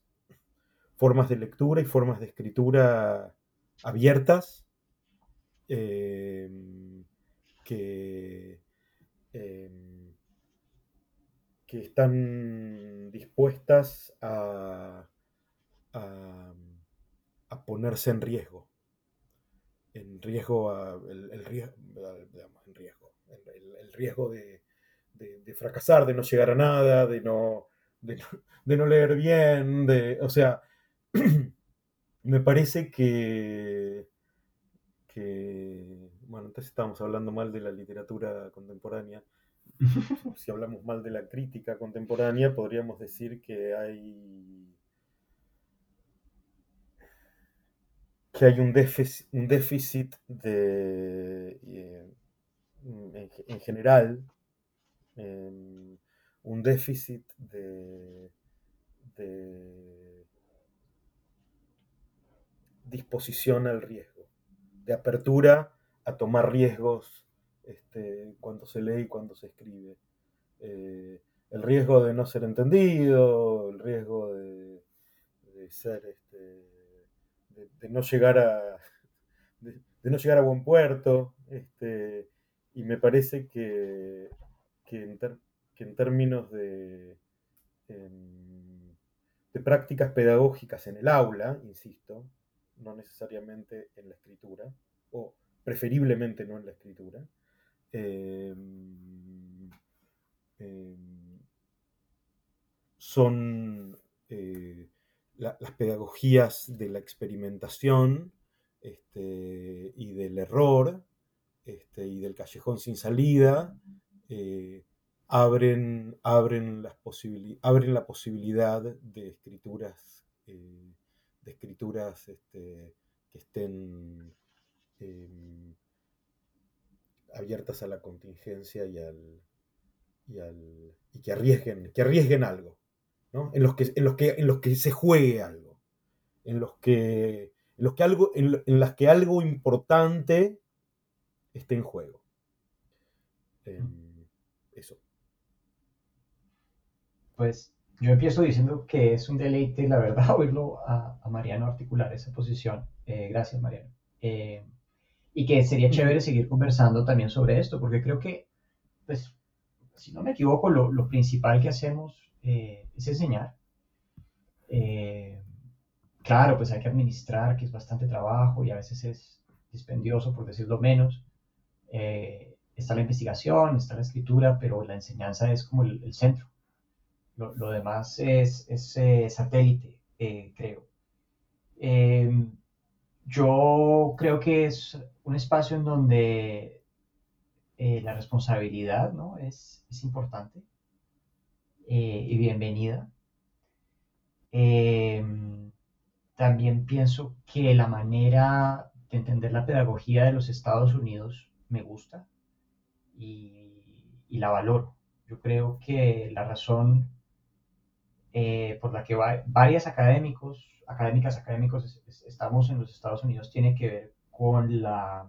formas de lectura y formas de escritura abiertas, em, que, que están dispuestas a, a, ponerse en riesgo. En riesgo, el, riesgo, en riesgo, el, riesgo de, fracasar, de no llegar a nada, de no, de no, leer bien, de, o sea, (clears throat) me parece que, que, bueno, entonces estamos hablando mal de la literatura contemporánea. (laughs) si hablamos mal de la crítica contemporánea, podríamos decir que hay que hay un déficit, un déficit de, eh, en, general, em, un déficit de, de disposición al riesgo, de apertura a tomar riesgos este, cuando se lee y cuando se escribe. Eh, el riesgo de no ser entendido, el riesgo de, ser, este, de, no llegar a, de, no llegar a buen puerto, este, y me parece que, que, en, términos de, em, de prácticas pedagógicas en el aula, insisto, no necesariamente en la escritura, o preferiblemente no en la escritura. Em, em, son eh, las pedagogías de la experimentación este, y del error este, y del callejón sin salida eh, abren, abren, las abren la posibilidad de escrituras eh, de escrituras este, que estén em, abiertas a la contingencia y al, y, que arriesguen, que arriesguen algo, En los que, en los que, en los que se juegue algo, en los que, en los que algo, en, las que algo importante esté en juego. Em, eso. Pues yo empiezo diciendo que es un deleite, la verdad, (laughs) oírlo a, Mariano articular esa posición. Eh, gracias, Mariano. Eh, y que sería chévere seguir conversando también sobre esto, porque creo que, pues, si no me equivoco, lo, principal que hacemos eh, es enseñar. claro, pues hay que administrar, que es bastante trabajo y a veces es dispendioso, por decirlo menos. está la investigación, está la escritura, pero la enseñanza es como el centro. Lo, demás es, eh, satélite, eh, creo. Em, yo creo que es un espacio en donde eh, la responsabilidad ¿no? es, importante y bienvenida. Em, también pienso que la manera de entender la pedagogía de los Estados Unidos me gusta y, la valoro. Yo creo que la razón eh, por la que varias académicos, académicas, académicos estamos en los Estados Unidos tiene que ver con la,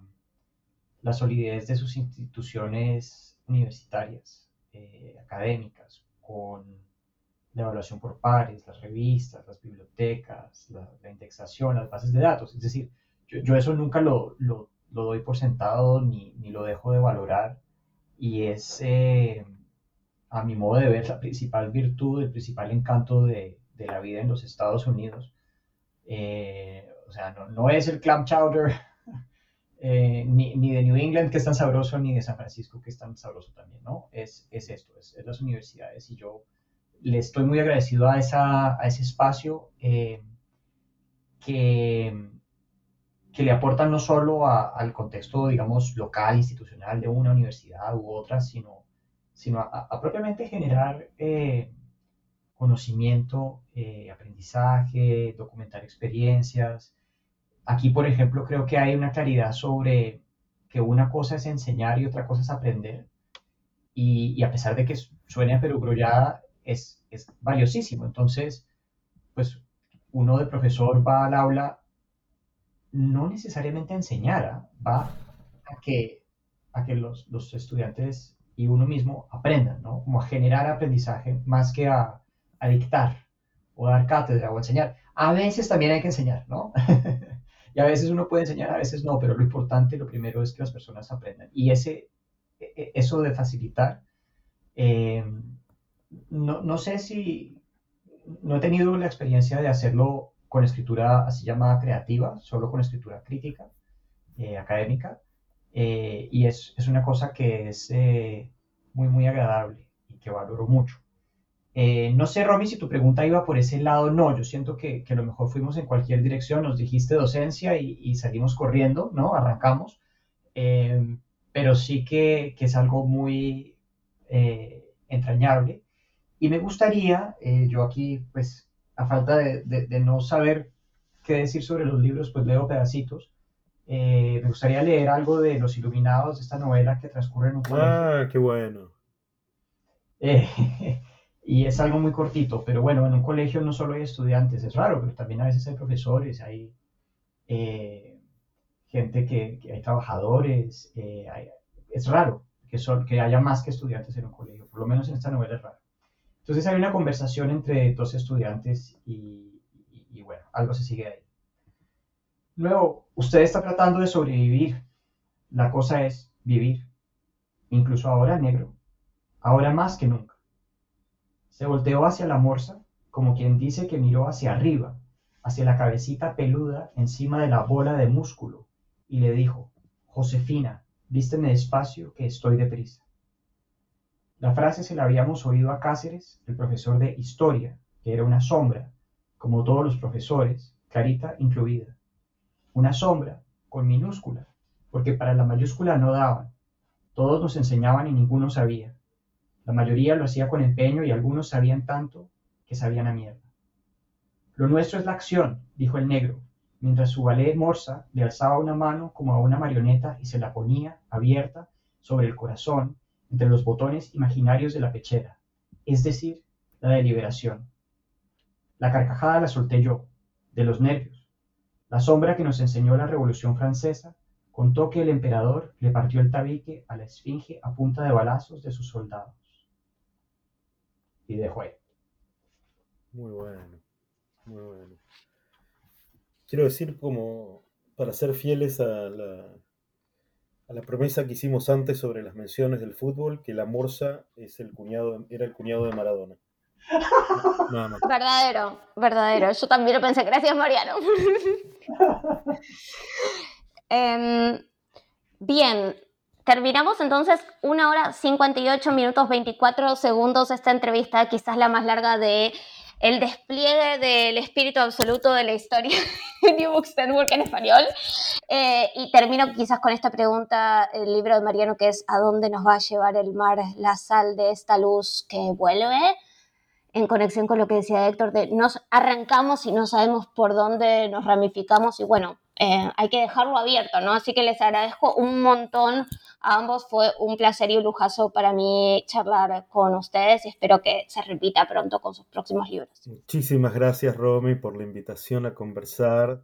la solidez de sus instituciones universitarias, eh, académicas, con la evaluación por pares, las revistas, las bibliotecas, la, indexación, las bases de datos. Es decir, yo, eso nunca lo, lo, doy por sentado ni, ni, lo dejo de valorar y es... Eh, a mi modo de ver, la principal virtud, el principal encanto de, de la vida en los Estados Unidos. Eh, o sea, no, no, es el clam chowder eh, ni, ni, de New England, que es tan sabroso, ni de San Francisco, que es tan sabroso también, ¿no? Es, es esto, es, las universidades. Y yo le estoy muy agradecido a, esa, a ese espacio eh, que, que le aporta no solo al contexto, digamos, local, institucional de una universidad u otra, sino sino a, propiamente generar eh, conocimiento, aprendizaje, documentar experiencias. Aquí, por ejemplo, creo que hay una claridad sobre que una cosa es enseñar y otra cosa es aprender. Y, a pesar de que suene a perugrullada, es, es valiosísimo. Entonces, pues uno de profesor va al aula no necesariamente a enseñar, ¿ah? va a que, a que los, estudiantes y uno mismo aprenda, ¿no? Como a generar aprendizaje más que a, a dictar o dar cátedra o enseñar. A veces también hay que enseñar, ¿no? (laughs) Y a veces uno puede enseñar, a veces no, pero lo importante, lo primero es que las personas aprendan. Y ese, e, e, eso de facilitar, eh, no, no sé si, no he tenido la experiencia de hacerlo con escritura así llamada creativa, solo con escritura crítica, eh, académica, eh, y es, es, una cosa que es muy, muy agradable y que valoro mucho. Eh, no sé, Romy, si tu pregunta iba por ese lado, no, yo siento que, que a lo mejor fuimos en cualquier dirección, nos dijiste docencia y, salimos corriendo, ¿no? Arrancamos, eh, pero sí que, que, es algo muy eh, entrañable. Y me gustaría, yo aquí, pues, a falta de, de, no saber qué decir sobre los libros, pues leo pedacitos. me gustaría leer algo de Los Iluminados, de esta novela que transcurre en un. Ah, qué bueno. (laughs) y es algo muy cortito, pero bueno, en un colegio no solo hay estudiantes, es raro, pero también a veces hay profesores, hay eh, gente que, hay trabajadores, eh, es raro que, haya más que estudiantes en un colegio, por lo menos en esta novela es raro. Entonces hay una conversación entre dos estudiantes y, y bueno, algo se sigue ahí. Luego, usted está tratando de sobrevivir, la cosa es vivir, incluso ahora negro, ahora más que nunca. Se volteó hacia la morsa, como quien dice que miró hacia arriba, hacia la cabecita peluda encima de la bola de músculo, y le dijo, Josefina, vísteme despacio, que estoy deprisa. La frase se la habíamos oído a Cáceres, el profesor de historia, que era una sombra, como todos los profesores, Clarita incluida. Una sombra con minúscula, porque para la mayúscula no daban. Todos nos enseñaban y ninguno sabía. La mayoría lo hacía con empeño y algunos sabían tanto que sabían a mierda. Lo nuestro es la acción, dijo el negro, mientras su valet morsa le alzaba una mano como a una marioneta y se la ponía, abierta, sobre el corazón, entre los botones imaginarios de la pechera, es decir, la deliberación. La carcajada la solté yo, de los nervios. La sombra que nos enseñó la Revolución Francesa contó que el emperador le partió el tabique a la esfinge a punta de balazos de sus soldados y dejo ahí. Muy bueno, muy bueno. Quiero decir, como para ser fieles a la, a la promesa que hicimos antes sobre las menciones del fútbol, que la Morsa es el cuñado, era el cuñado de Maradona. (laughs) Verdadero, verdadero. Yo también lo pensé. Gracias, Mariano. (laughs) Em, bien, Terminamos entonces una hora 58 minutos 24 segundos esta entrevista, quizás la más larga de el despliegue del espíritu absoluto de la historia (laughs) de New Books Network en español. Eh, y termino quizás con esta pregunta, el libro de Mariano, que es ¿a dónde nos va a llevar el mar, la sal de esta luz que vuelve? En conexión con lo que decía Héctor, de nos arrancamos y no sabemos por dónde nos ramificamos y bueno, eh, hay que dejarlo abierto, ¿no? Así que les agradezco un montón a ambos. Fue un placer y un lujazo para mí charlar con ustedes y espero que se repita pronto con sus próximos libros. Muchísimas gracias, Romy, por la invitación a conversar.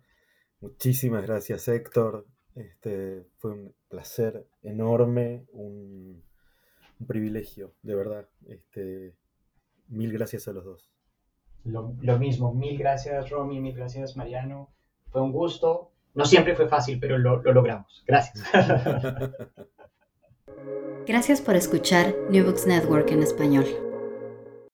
Muchísimas gracias, Héctor. Este, fue un placer enorme, un, privilegio, de verdad. Este, mil gracias a los dos. Lo, lo mismo, mil gracias, Romy, mil gracias, Mariano. Fue un gusto no siempre fue fácil, pero lo, lo logramos. Gracias. (laughs) Gracias por escuchar New Books Network en español.